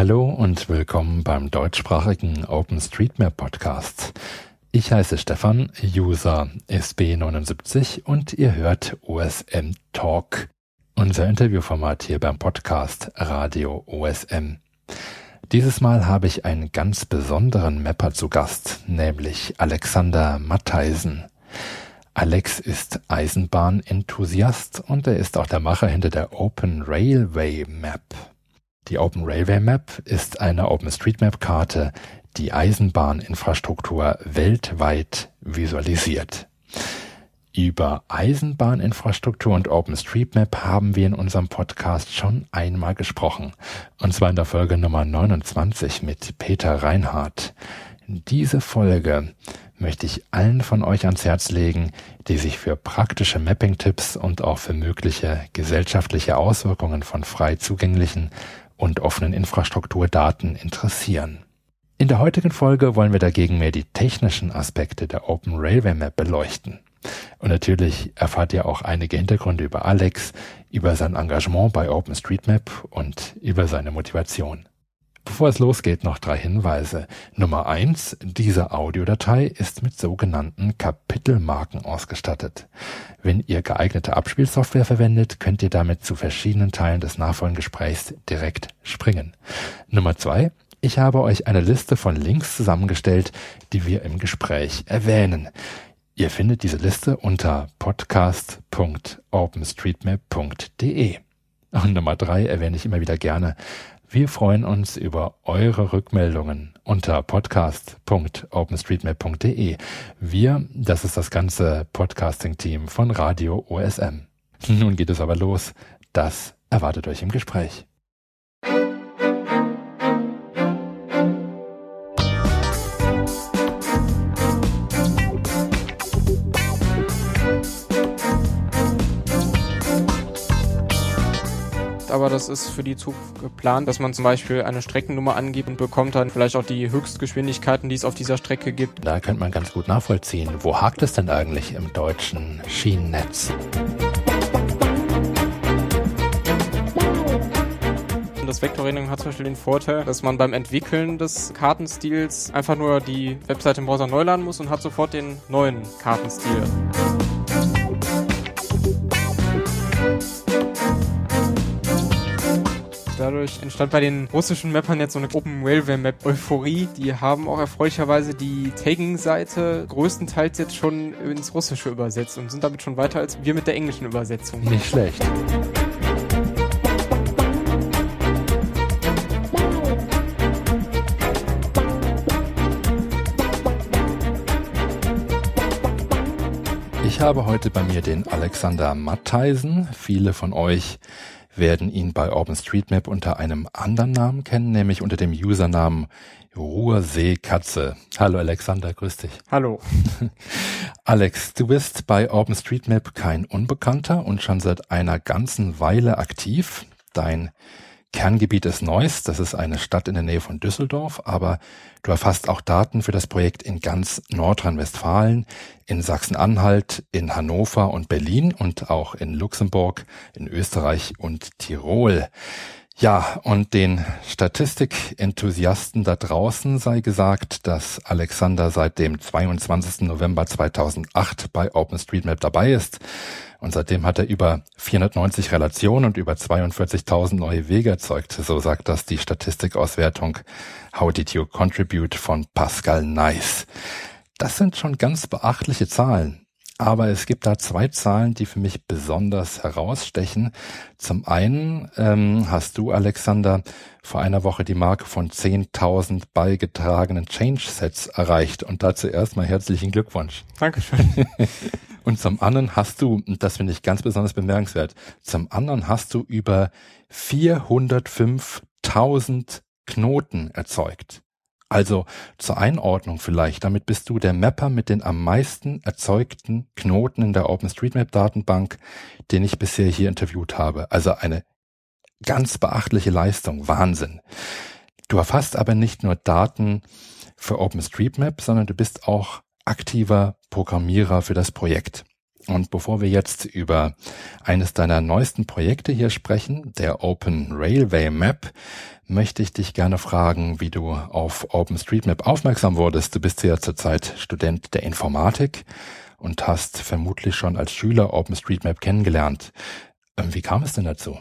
Hallo und willkommen beim deutschsprachigen OpenStreetMap Podcast. Ich heiße Stefan, User SB79 und ihr hört OSM Talk, unser Interviewformat hier beim Podcast Radio OSM. Dieses Mal habe ich einen ganz besonderen Mapper zu Gast, nämlich Alexander Mattheisen. Alex ist Eisenbahnenthusiast und er ist auch der Macher hinter der Open Railway Map. Die Open Railway Map ist eine OpenStreetMap-Karte, die Eisenbahninfrastruktur weltweit visualisiert. Über Eisenbahninfrastruktur und OpenStreetMap haben wir in unserem Podcast schon einmal gesprochen, und zwar in der Folge Nummer 29 mit Peter Reinhardt. Diese Folge möchte ich allen von euch ans Herz legen, die sich für praktische Mapping-Tipps und auch für mögliche gesellschaftliche Auswirkungen von frei zugänglichen und offenen Infrastrukturdaten interessieren. In der heutigen Folge wollen wir dagegen mehr die technischen Aspekte der Open Railway Map beleuchten. Und natürlich erfahrt ihr auch einige Hintergründe über Alex, über sein Engagement bei OpenStreetMap und über seine Motivation. Bevor es losgeht, noch drei Hinweise. Nummer eins: Diese Audiodatei ist mit sogenannten Kapitelmarken ausgestattet. Wenn ihr geeignete Abspielsoftware verwendet, könnt ihr damit zu verschiedenen Teilen des nachfolgenden Gesprächs direkt springen. Nummer zwei: Ich habe euch eine Liste von Links zusammengestellt, die wir im Gespräch erwähnen. Ihr findet diese Liste unter podcast.openstreetmap.de. Und Nummer drei erwähne ich immer wieder gerne. Wir freuen uns über eure Rückmeldungen unter podcast.openstreetmap.de. Wir, das ist das ganze Podcasting-Team von Radio OSM. Nun geht es aber los. Das erwartet euch im Gespräch. Aber das ist für die Zukunft geplant, dass man zum Beispiel eine Streckennummer angibt und bekommt dann vielleicht auch die Höchstgeschwindigkeiten, die es auf dieser Strecke gibt. Da könnte man ganz gut nachvollziehen. Wo hakt es denn eigentlich im deutschen Schienennetz? Das Vektorrendering hat zum Beispiel den Vorteil, dass man beim Entwickeln des Kartenstils einfach nur die Webseite im Browser neu laden muss und hat sofort den neuen Kartenstil. Dadurch entstand bei den russischen Mappern jetzt so eine Open Railway Map Euphorie. Die haben auch erfreulicherweise die Tagging-Seite größtenteils jetzt schon ins Russische übersetzt und sind damit schon weiter als wir mit der englischen Übersetzung. Nicht schlecht. Ich habe heute bei mir den Alexander Mattheisen. Viele von euch werden ihn bei OpenStreetMap unter einem anderen Namen kennen, nämlich unter dem Usernamen Ruhrseekatze. Hallo Alexander, grüß dich. Hallo. Alex, du bist bei OpenStreetMap kein Unbekannter und schon seit einer ganzen Weile aktiv. Dein Kerngebiet ist Neuss, das ist eine Stadt in der Nähe von Düsseldorf, aber du erfasst auch Daten für das Projekt in ganz Nordrhein-Westfalen, in Sachsen-Anhalt, in Hannover und Berlin und auch in Luxemburg, in Österreich und Tirol. Ja, und den Statistikenthusiasten da draußen sei gesagt, dass Alexander seit dem 22. November 2008 bei OpenStreetMap dabei ist und seitdem hat er über 490 Relationen und über 42.000 neue Wege erzeugt. So sagt das die Statistikauswertung How Did You Contribute von Pascal Nice. Das sind schon ganz beachtliche Zahlen. Aber es gibt da zwei Zahlen, die für mich besonders herausstechen. Zum einen ähm, hast du, Alexander, vor einer Woche die Marke von 10.000 beigetragenen Change-Sets erreicht. Und dazu erstmal herzlichen Glückwunsch. Dankeschön. Und zum anderen hast du, das finde ich ganz besonders bemerkenswert, zum anderen hast du über 405.000 Knoten erzeugt. Also zur Einordnung vielleicht, damit bist du der Mapper mit den am meisten erzeugten Knoten in der OpenStreetMap-Datenbank, den ich bisher hier interviewt habe. Also eine ganz beachtliche Leistung, Wahnsinn. Du erfasst aber nicht nur Daten für OpenStreetMap, sondern du bist auch aktiver Programmierer für das Projekt. Und bevor wir jetzt über eines deiner neuesten Projekte hier sprechen, der Open Railway Map, möchte ich dich gerne fragen, wie du auf OpenStreetMap aufmerksam wurdest. Du bist ja zurzeit Student der Informatik und hast vermutlich schon als Schüler OpenStreetMap kennengelernt. Ähm, wie kam es denn dazu?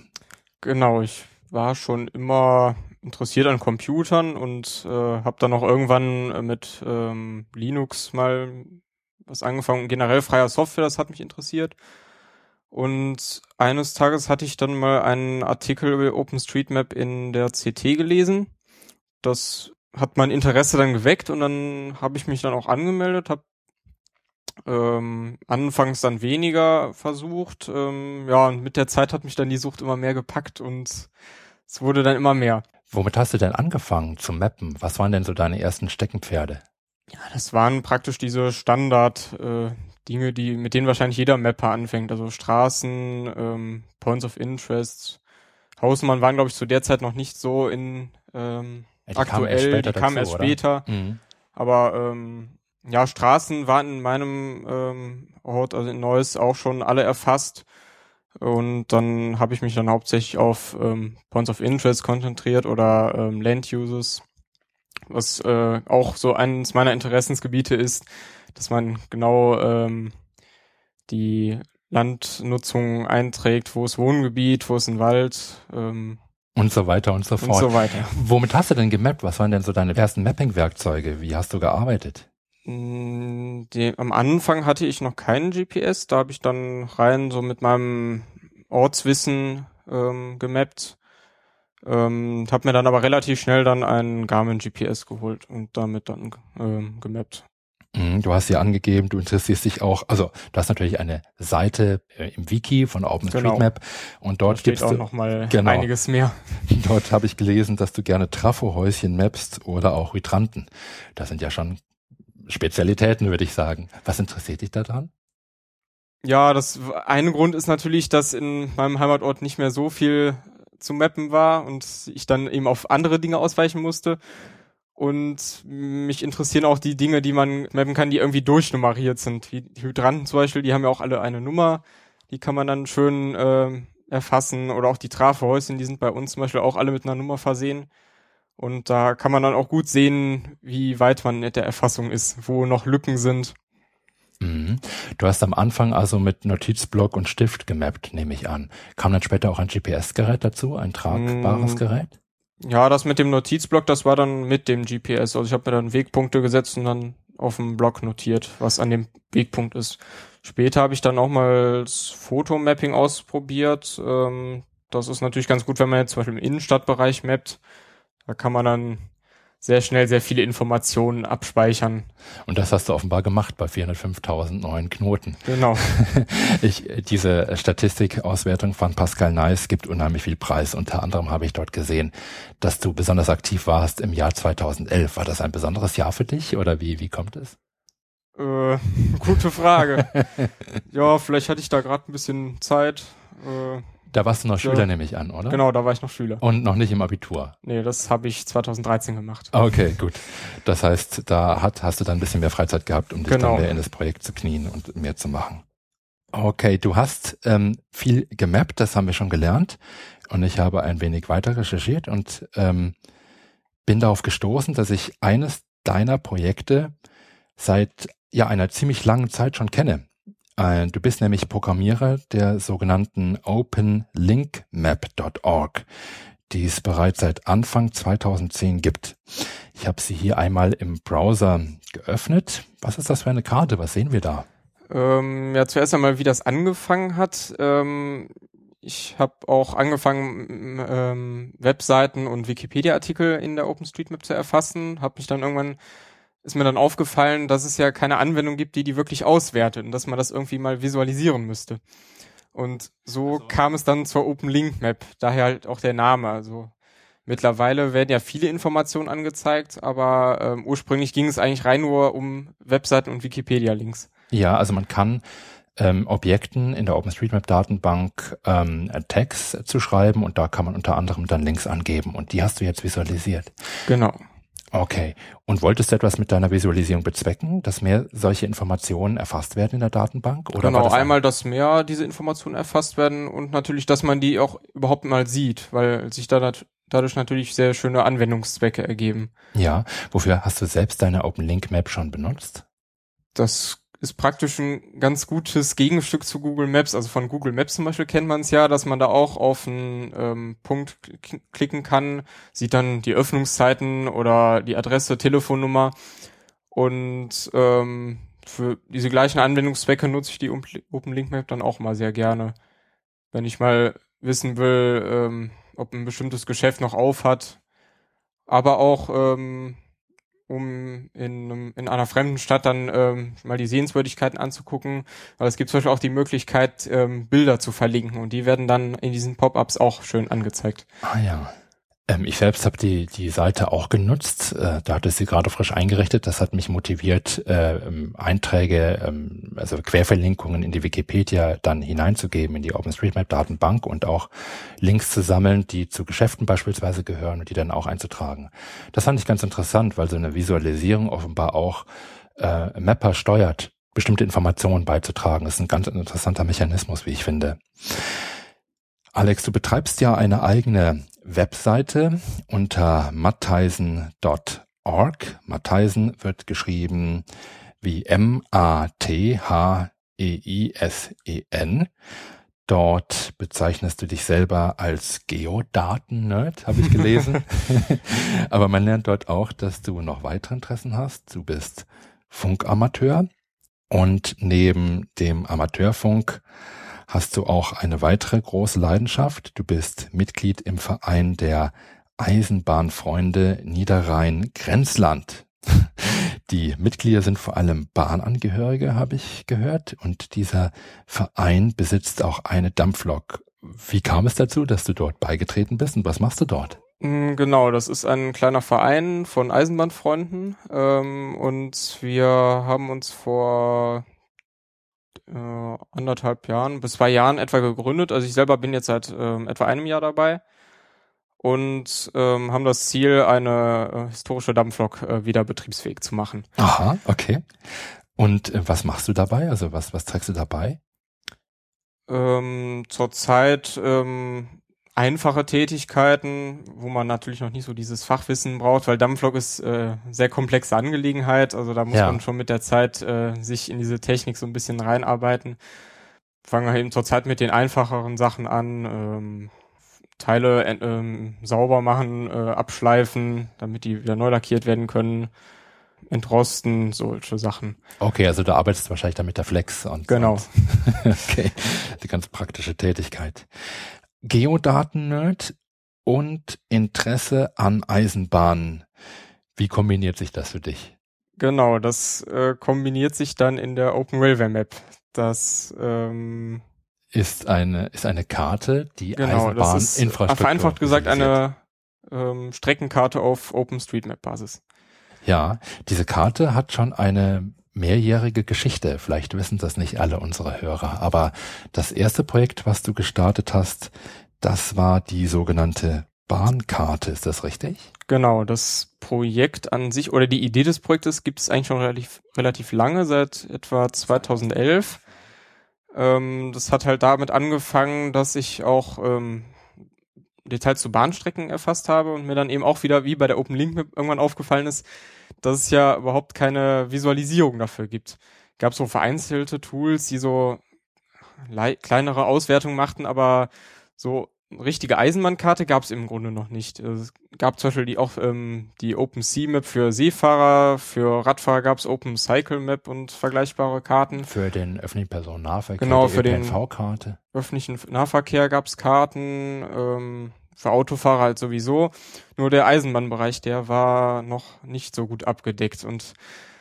Genau, ich war schon immer interessiert an Computern und äh, habe dann auch irgendwann äh, mit ähm, Linux mal was angefangen. Generell freier Software, das hat mich interessiert. Und eines Tages hatte ich dann mal einen Artikel über OpenStreetMap in der CT gelesen. Das hat mein Interesse dann geweckt und dann habe ich mich dann auch angemeldet, habe ähm, anfangs dann weniger versucht. Ähm, ja, und mit der Zeit hat mich dann die Sucht immer mehr gepackt und es wurde dann immer mehr. Womit hast du denn angefangen zu mappen? Was waren denn so deine ersten Steckenpferde? Ja, das waren praktisch diese Standard äh, Dinge, die mit denen wahrscheinlich jeder Mapper anfängt. Also Straßen, ähm, Points of Interest. Hausmann waren, glaube ich, zu der Zeit noch nicht so in ähm, ja, die aktuell. die kamen erst später. Mhm. Aber ähm, ja, Straßen waren in meinem ähm, Ort, also in Neuss, auch schon alle erfasst. Und dann habe ich mich dann hauptsächlich auf ähm, Points of Interest konzentriert oder ähm, Land Uses, was äh, auch so eines meiner Interessensgebiete ist, dass man genau ähm, die Landnutzung einträgt, wo ist Wohngebiet, wo ist ein Wald, ähm, und so weiter und so fort. Und so weiter. Womit hast du denn gemappt? Was waren denn so deine ersten Mapping-Werkzeuge? Wie hast du gearbeitet? Die, am Anfang hatte ich noch keinen GPS, da habe ich dann rein so mit meinem Ortswissen ähm, gemappt. Ähm, habe mir dann aber relativ schnell dann einen Garmin GPS geholt und damit dann ähm, gemappt. Mhm, du hast ja angegeben, du interessierst dich auch, also du hast natürlich eine Seite äh, im Wiki von OpenStreetMap genau. und dort gibt es auch noch mal genau, einiges mehr. Dort habe ich gelesen, dass du gerne Trafohäuschen mappst oder auch Hydranten. Das sind ja schon Spezialitäten, würde ich sagen. Was interessiert dich daran? Ja, das eine Grund ist natürlich, dass in meinem Heimatort nicht mehr so viel zu mappen war und ich dann eben auf andere Dinge ausweichen musste. Und mich interessieren auch die Dinge, die man mappen kann, die irgendwie durchnummeriert sind. Wie die Hydranten zum Beispiel, die haben ja auch alle eine Nummer. Die kann man dann schön äh, erfassen. Oder auch die Trafehäuschen, die sind bei uns zum Beispiel auch alle mit einer Nummer versehen. Und da kann man dann auch gut sehen, wie weit man mit der Erfassung ist, wo noch Lücken sind. Mhm. Du hast am Anfang also mit Notizblock und Stift gemappt, nehme ich an. Kam dann später auch ein GPS-Gerät dazu, ein tragbares mhm. Gerät? Ja, das mit dem Notizblock, das war dann mit dem GPS. Also ich habe mir dann Wegpunkte gesetzt und dann auf dem Block notiert, was an dem Wegpunkt ist. Später habe ich dann auch mal das Fotomapping ausprobiert. Ähm, das ist natürlich ganz gut, wenn man jetzt zum Beispiel im Innenstadtbereich mappt da kann man dann sehr schnell sehr viele Informationen abspeichern. Und das hast du offenbar gemacht bei 405.000 neuen Knoten. Genau. Ich, diese Statistikauswertung von Pascal Neis gibt unheimlich viel Preis. Unter anderem habe ich dort gesehen, dass du besonders aktiv warst im Jahr 2011. War das ein besonderes Jahr für dich oder wie, wie kommt es? Äh, gute Frage. ja, vielleicht hatte ich da gerade ein bisschen Zeit. Äh, da warst du noch Schüler, ja. nehme ich an, oder? Genau, da war ich noch Schüler. Und noch nicht im Abitur? Nee, das habe ich 2013 gemacht. Okay, gut. Das heißt, da hat, hast du dann ein bisschen mehr Freizeit gehabt, um dich genau. dann mehr in das Projekt zu knien und mehr zu machen. Okay, du hast ähm, viel gemappt, das haben wir schon gelernt. Und ich habe ein wenig weiter recherchiert und ähm, bin darauf gestoßen, dass ich eines deiner Projekte seit ja einer ziemlich langen Zeit schon kenne. Äh, du bist nämlich Programmierer der sogenannten OpenLinkMap.org, die es bereits seit Anfang 2010 gibt. Ich habe sie hier einmal im Browser geöffnet. Was ist das für eine Karte? Was sehen wir da? Ähm, ja, zuerst einmal, wie das angefangen hat. Ähm, ich habe auch angefangen, ähm, Webseiten und Wikipedia-Artikel in der OpenStreetMap zu erfassen, habe mich dann irgendwann ist mir dann aufgefallen, dass es ja keine Anwendung gibt, die die wirklich auswertet und dass man das irgendwie mal visualisieren müsste. Und so also. kam es dann zur Open Link Map, daher halt auch der Name. Also mittlerweile werden ja viele Informationen angezeigt, aber ähm, ursprünglich ging es eigentlich rein nur um Webseiten und Wikipedia-Links. Ja, also man kann ähm, Objekten in der OpenStreetMap-Datenbank ähm, Tags zu schreiben und da kann man unter anderem dann Links angeben und die hast du jetzt visualisiert. Genau. Okay. Und wolltest du etwas mit deiner Visualisierung bezwecken, dass mehr solche Informationen erfasst werden in der Datenbank? Oder genau, das einmal, dass mehr diese Informationen erfasst werden und natürlich, dass man die auch überhaupt mal sieht, weil sich da dadurch natürlich sehr schöne Anwendungszwecke ergeben. Ja, wofür hast du selbst deine Open Link Map schon benutzt? Das ist praktisch ein ganz gutes Gegenstück zu Google Maps. Also von Google Maps zum Beispiel kennt man es ja, dass man da auch auf einen ähm, Punkt klicken kann, sieht dann die Öffnungszeiten oder die Adresse, Telefonnummer und ähm, für diese gleichen Anwendungszwecke nutze ich die Open Link Map dann auch mal sehr gerne. Wenn ich mal wissen will, ähm, ob ein bestimmtes Geschäft noch auf hat, aber auch ähm, um in, in einer fremden Stadt dann ähm, mal die Sehenswürdigkeiten anzugucken. Aber es gibt zum Beispiel auch die Möglichkeit, ähm, Bilder zu verlinken und die werden dann in diesen Pop-ups auch schön angezeigt. Ah ja. Ähm, ich selbst habe die, die Seite auch genutzt. Äh, da hatte sie gerade frisch eingerichtet. Das hat mich motiviert, äh, ähm, Einträge, ähm, also Querverlinkungen in die Wikipedia dann hineinzugeben, in die OpenStreetMap-Datenbank und auch Links zu sammeln, die zu Geschäften beispielsweise gehören und die dann auch einzutragen. Das fand ich ganz interessant, weil so eine Visualisierung offenbar auch äh, Mapper steuert, bestimmte Informationen beizutragen. Das ist ein ganz interessanter Mechanismus, wie ich finde. Alex, du betreibst ja eine eigene Webseite unter mattheisen.org. Mattheisen wird geschrieben wie M-A-T-H-E-I-S-E-N. Dort bezeichnest du dich selber als Geodaten-Nerd, habe ich gelesen. Aber man lernt dort auch, dass du noch weitere Interessen hast. Du bist Funkamateur und neben dem Amateurfunk hast du auch eine weitere große Leidenschaft. Du bist Mitglied im Verein der Eisenbahnfreunde Niederrhein-Grenzland. Die Mitglieder sind vor allem Bahnangehörige, habe ich gehört. Und dieser Verein besitzt auch eine Dampflok. Wie kam es dazu, dass du dort beigetreten bist und was machst du dort? Mm, genau, das ist ein kleiner Verein von Eisenbahnfreunden ähm, und wir haben uns vor äh, anderthalb Jahren, bis zwei Jahren etwa gegründet. Also ich selber bin jetzt seit ähm, etwa einem Jahr dabei und ähm, haben das Ziel, eine äh, historische Dampflok äh, wieder betriebsfähig zu machen. Aha, okay. Und äh, was machst du dabei? Also was, was trägst du dabei? Ähm, zurzeit ähm, einfache Tätigkeiten, wo man natürlich noch nicht so dieses Fachwissen braucht, weil Dampflok ist äh, sehr komplexe Angelegenheit. Also da muss ja. man schon mit der Zeit äh, sich in diese Technik so ein bisschen reinarbeiten. Fangen wir eben zurzeit mit den einfacheren Sachen an. Ähm, Teile äh, ähm, sauber machen, äh, abschleifen, damit die wieder neu lackiert werden können, entrosten, solche Sachen. Okay, also du arbeitest wahrscheinlich dann mit der Flex und genau. Und okay, die ganz praktische Tätigkeit. Geodaten-Nerd und Interesse an Eisenbahnen. Wie kombiniert sich das für dich? Genau, das äh, kombiniert sich dann in der Open Railway Map. Das ähm, ist eine ist eine Karte, die genau, Eisenbahninfrastruktur. Vereinfacht gesagt eine ähm, Streckenkarte auf OpenStreetMap-Basis. Ja, diese Karte hat schon eine mehrjährige Geschichte. Vielleicht wissen das nicht alle unsere Hörer, aber das erste Projekt, was du gestartet hast, das war die sogenannte Bahnkarte, ist das richtig? Genau, das Projekt an sich oder die Idee des Projektes gibt es eigentlich schon relativ, relativ lange, seit etwa 2011. Ähm, das hat halt damit angefangen, dass ich auch ähm, Details zu Bahnstrecken erfasst habe und mir dann eben auch wieder wie bei der Open Link irgendwann aufgefallen ist, dass es ja überhaupt keine Visualisierung dafür gibt. Gab so vereinzelte Tools, die so kleinere Auswertungen machten, aber so richtige Eisenbahnkarte gab es im Grunde noch nicht. Es gab zum Beispiel die auch ähm, die Open Sea Map für Seefahrer, für Radfahrer gab es Open Cycle Map und vergleichbare Karten. Für den öffentlichen Personennahverkehr, genau, für den öffentlichen Nahverkehr gab es Karten. Ähm, für Autofahrer halt sowieso. Nur der Eisenbahnbereich, der war noch nicht so gut abgedeckt. Und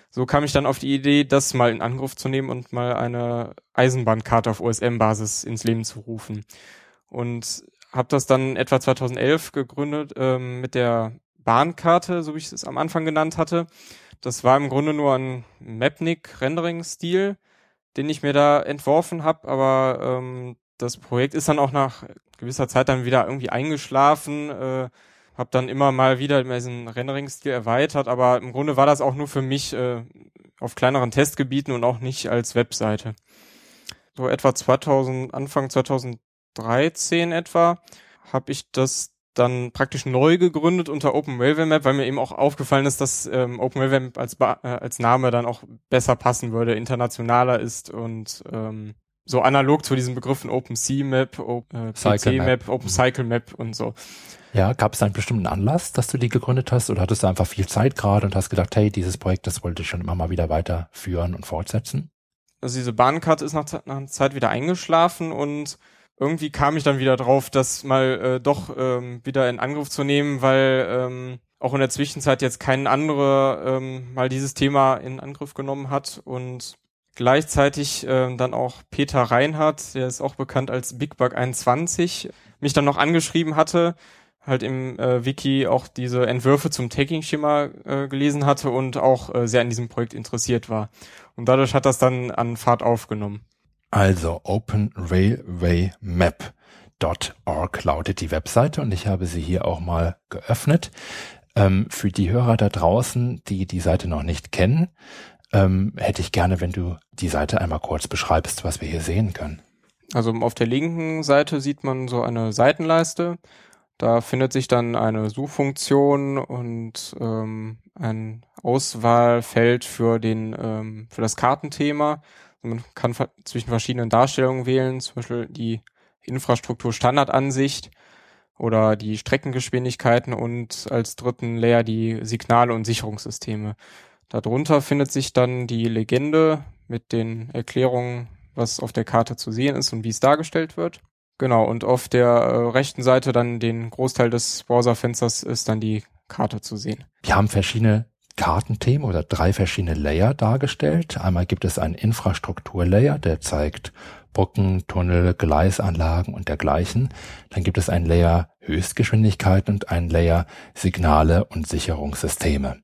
so kam ich dann auf die Idee, das mal in Angriff zu nehmen und mal eine Eisenbahnkarte auf OSM-Basis ins Leben zu rufen. Und habe das dann etwa 2011 gegründet ähm, mit der Bahnkarte, so wie ich es am Anfang genannt hatte. Das war im Grunde nur ein Mapnik-Rendering-Stil, den ich mir da entworfen habe, aber ähm, das Projekt ist dann auch nach gewisser Zeit dann wieder irgendwie eingeschlafen, äh, habe dann immer mal wieder diesen Rendering-Stil erweitert, aber im Grunde war das auch nur für mich äh, auf kleineren Testgebieten und auch nicht als Webseite. So etwa 2000, Anfang 2013 etwa, habe ich das dann praktisch neu gegründet unter Open Railway Map, weil mir eben auch aufgefallen ist, dass ähm, Open Railway Map als, ba äh, als Name dann auch besser passen würde, internationaler ist und ähm, so analog zu diesen Begriffen Open Sea Map, Open, äh, PC Map, Open. Cycle Map und so. Ja, gab es einen bestimmten Anlass, dass du die gegründet hast oder hattest du einfach viel Zeit gerade und hast gedacht, hey, dieses Projekt, das wollte ich schon immer mal wieder weiterführen und fortsetzen? Also diese Bahnkarte ist nach, nach einer Zeit wieder eingeschlafen und irgendwie kam ich dann wieder drauf, das mal äh, doch ähm, wieder in Angriff zu nehmen, weil ähm, auch in der Zwischenzeit jetzt kein anderer ähm, mal dieses Thema in Angriff genommen hat und gleichzeitig äh, dann auch Peter Reinhardt, der ist auch bekannt als Big Bug 21, mich dann noch angeschrieben hatte, halt im äh, Wiki auch diese Entwürfe zum Taking-Schema äh, gelesen hatte und auch äh, sehr an diesem Projekt interessiert war. Und dadurch hat das dann an Fahrt aufgenommen. Also Open Railway Map.org lautet die Webseite und ich habe sie hier auch mal geöffnet. Ähm, für die Hörer da draußen, die die Seite noch nicht kennen, ähm, hätte ich gerne, wenn du die Seite einmal kurz beschreibst, was wir hier sehen können. Also auf der linken Seite sieht man so eine Seitenleiste. Da findet sich dann eine Suchfunktion und ähm, ein Auswahlfeld für den ähm, für das Kartenthema. Also man kann zwischen verschiedenen Darstellungen wählen, zum Beispiel die Infrastruktur Standardansicht oder die Streckengeschwindigkeiten und als dritten Layer die Signale und Sicherungssysteme. Darunter findet sich dann die Legende mit den Erklärungen, was auf der Karte zu sehen ist und wie es dargestellt wird. Genau, und auf der äh, rechten Seite dann den Großteil des Browserfensters ist dann die Karte zu sehen. Wir haben verschiedene Kartenthemen oder drei verschiedene Layer dargestellt. Einmal gibt es einen Infrastrukturlayer, der zeigt Brücken, Tunnel, Gleisanlagen und dergleichen. Dann gibt es einen Layer Höchstgeschwindigkeit und einen Layer Signale und Sicherungssysteme.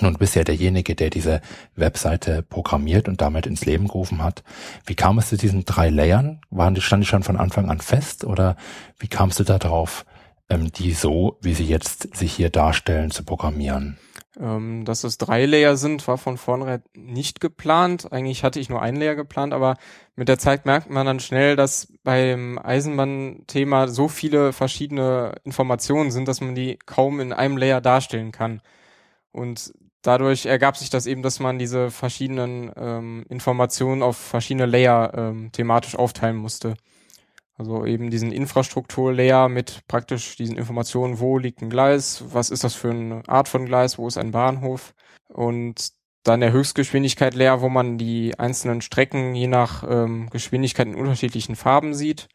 Nun bisher derjenige, der diese Webseite programmiert und damit ins Leben gerufen hat. Wie kam es zu diesen drei Layern? Waren die, stand die schon von Anfang an fest oder wie kamst du da drauf, ähm, die so, wie sie jetzt sich hier darstellen, zu programmieren? Ähm, dass es drei Layer sind, war von vornherein nicht geplant. Eigentlich hatte ich nur ein Layer geplant, aber mit der Zeit merkt man dann schnell, dass beim Eisenbahn-Thema so viele verschiedene Informationen sind, dass man die kaum in einem Layer darstellen kann. Und dadurch ergab sich das eben, dass man diese verschiedenen ähm, Informationen auf verschiedene Layer ähm, thematisch aufteilen musste. Also eben diesen Infrastruktur-Layer mit praktisch diesen Informationen, wo liegt ein Gleis, was ist das für eine Art von Gleis, wo ist ein Bahnhof und dann der Höchstgeschwindigkeit-Layer, wo man die einzelnen Strecken je nach ähm, Geschwindigkeit in unterschiedlichen Farben sieht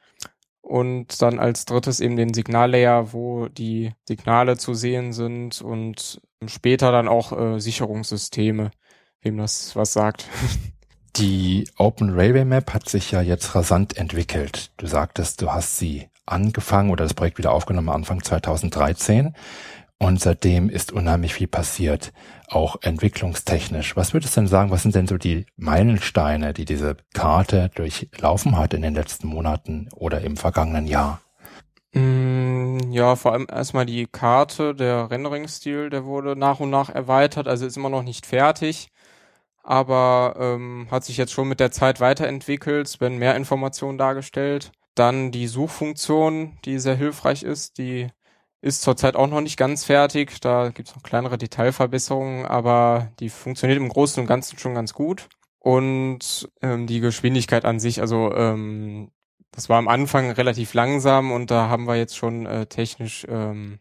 und dann als drittes eben den Signallayer, wo die Signale zu sehen sind und später dann auch äh, Sicherungssysteme, wem das was sagt. Die Open Railway Map hat sich ja jetzt rasant entwickelt. Du sagtest, du hast sie angefangen oder das Projekt wieder aufgenommen Anfang 2013 und seitdem ist unheimlich viel passiert, auch entwicklungstechnisch. Was würdest du denn sagen, was sind denn so die Meilensteine, die diese Karte durchlaufen hat in den letzten Monaten oder im vergangenen Jahr? Mm, ja, vor allem erstmal die Karte, der Rendering-Stil, der wurde nach und nach erweitert, also ist immer noch nicht fertig aber ähm, hat sich jetzt schon mit der Zeit weiterentwickelt, es werden mehr Informationen dargestellt. Dann die Suchfunktion, die sehr hilfreich ist, die ist zurzeit auch noch nicht ganz fertig. Da gibt es noch kleinere Detailverbesserungen, aber die funktioniert im Großen und Ganzen schon ganz gut. Und ähm, die Geschwindigkeit an sich, also ähm, das war am Anfang relativ langsam und da haben wir jetzt schon äh, technisch ähm,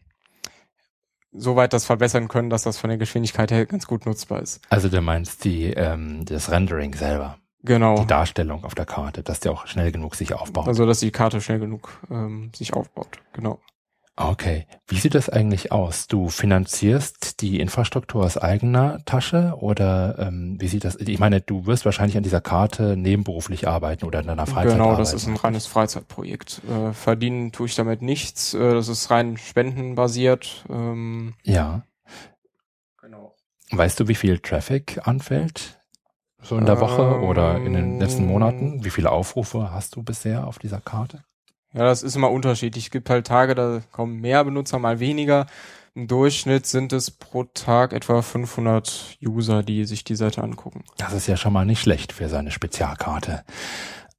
soweit das verbessern können, dass das von der Geschwindigkeit her ganz gut nutzbar ist. Also du meinst die ähm, das Rendering selber. Genau. Die Darstellung auf der Karte, dass der auch schnell genug sich aufbaut. Also dass die Karte schnell genug ähm, sich aufbaut, genau. Okay. Wie sieht das eigentlich aus? Du finanzierst die Infrastruktur aus eigener Tasche oder ähm, wie sieht das? Ich meine, du wirst wahrscheinlich an dieser Karte nebenberuflich arbeiten oder in deiner Freizeit Genau, arbeiten. das ist ein reines Freizeitprojekt. Äh, verdienen tue ich damit nichts. Äh, das ist rein spendenbasiert. Ähm, ja. Genau. Weißt du, wie viel Traffic anfällt? So in der Woche oder in den letzten Monaten? Wie viele Aufrufe hast du bisher auf dieser Karte? Ja, das ist immer unterschiedlich. Es gibt halt Tage, da kommen mehr Benutzer, mal weniger. Im Durchschnitt sind es pro Tag etwa 500 User, die sich die Seite angucken. Das ist ja schon mal nicht schlecht für seine Spezialkarte.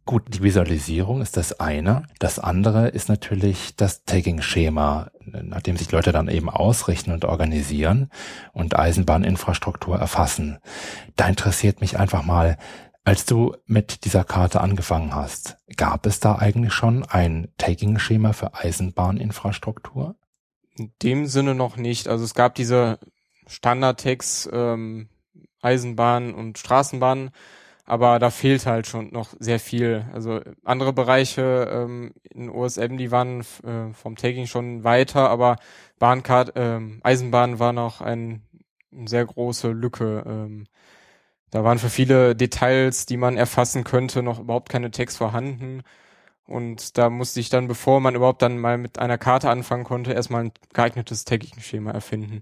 Gut, die Visualisierung ist das eine. Das andere ist natürlich das Tagging-Schema, nachdem sich Leute dann eben ausrichten und organisieren und Eisenbahninfrastruktur erfassen. Da interessiert mich einfach mal, als du mit dieser Karte angefangen hast, gab es da eigentlich schon ein Tagging-Schema für Eisenbahninfrastruktur? In dem Sinne noch nicht. Also es gab diese Standard-Tags ähm, Eisenbahn und Straßenbahn, aber da fehlt halt schon noch sehr viel. Also andere Bereiche ähm, in OSM, die waren äh, vom Tagging schon weiter, aber Bahncard, ähm, Eisenbahn war noch ein, eine sehr große Lücke. Ähm, da waren für viele Details, die man erfassen könnte, noch überhaupt keine Tags vorhanden. Und da musste ich dann, bevor man überhaupt dann mal mit einer Karte anfangen konnte, erstmal ein geeignetes Tagging-Schema erfinden.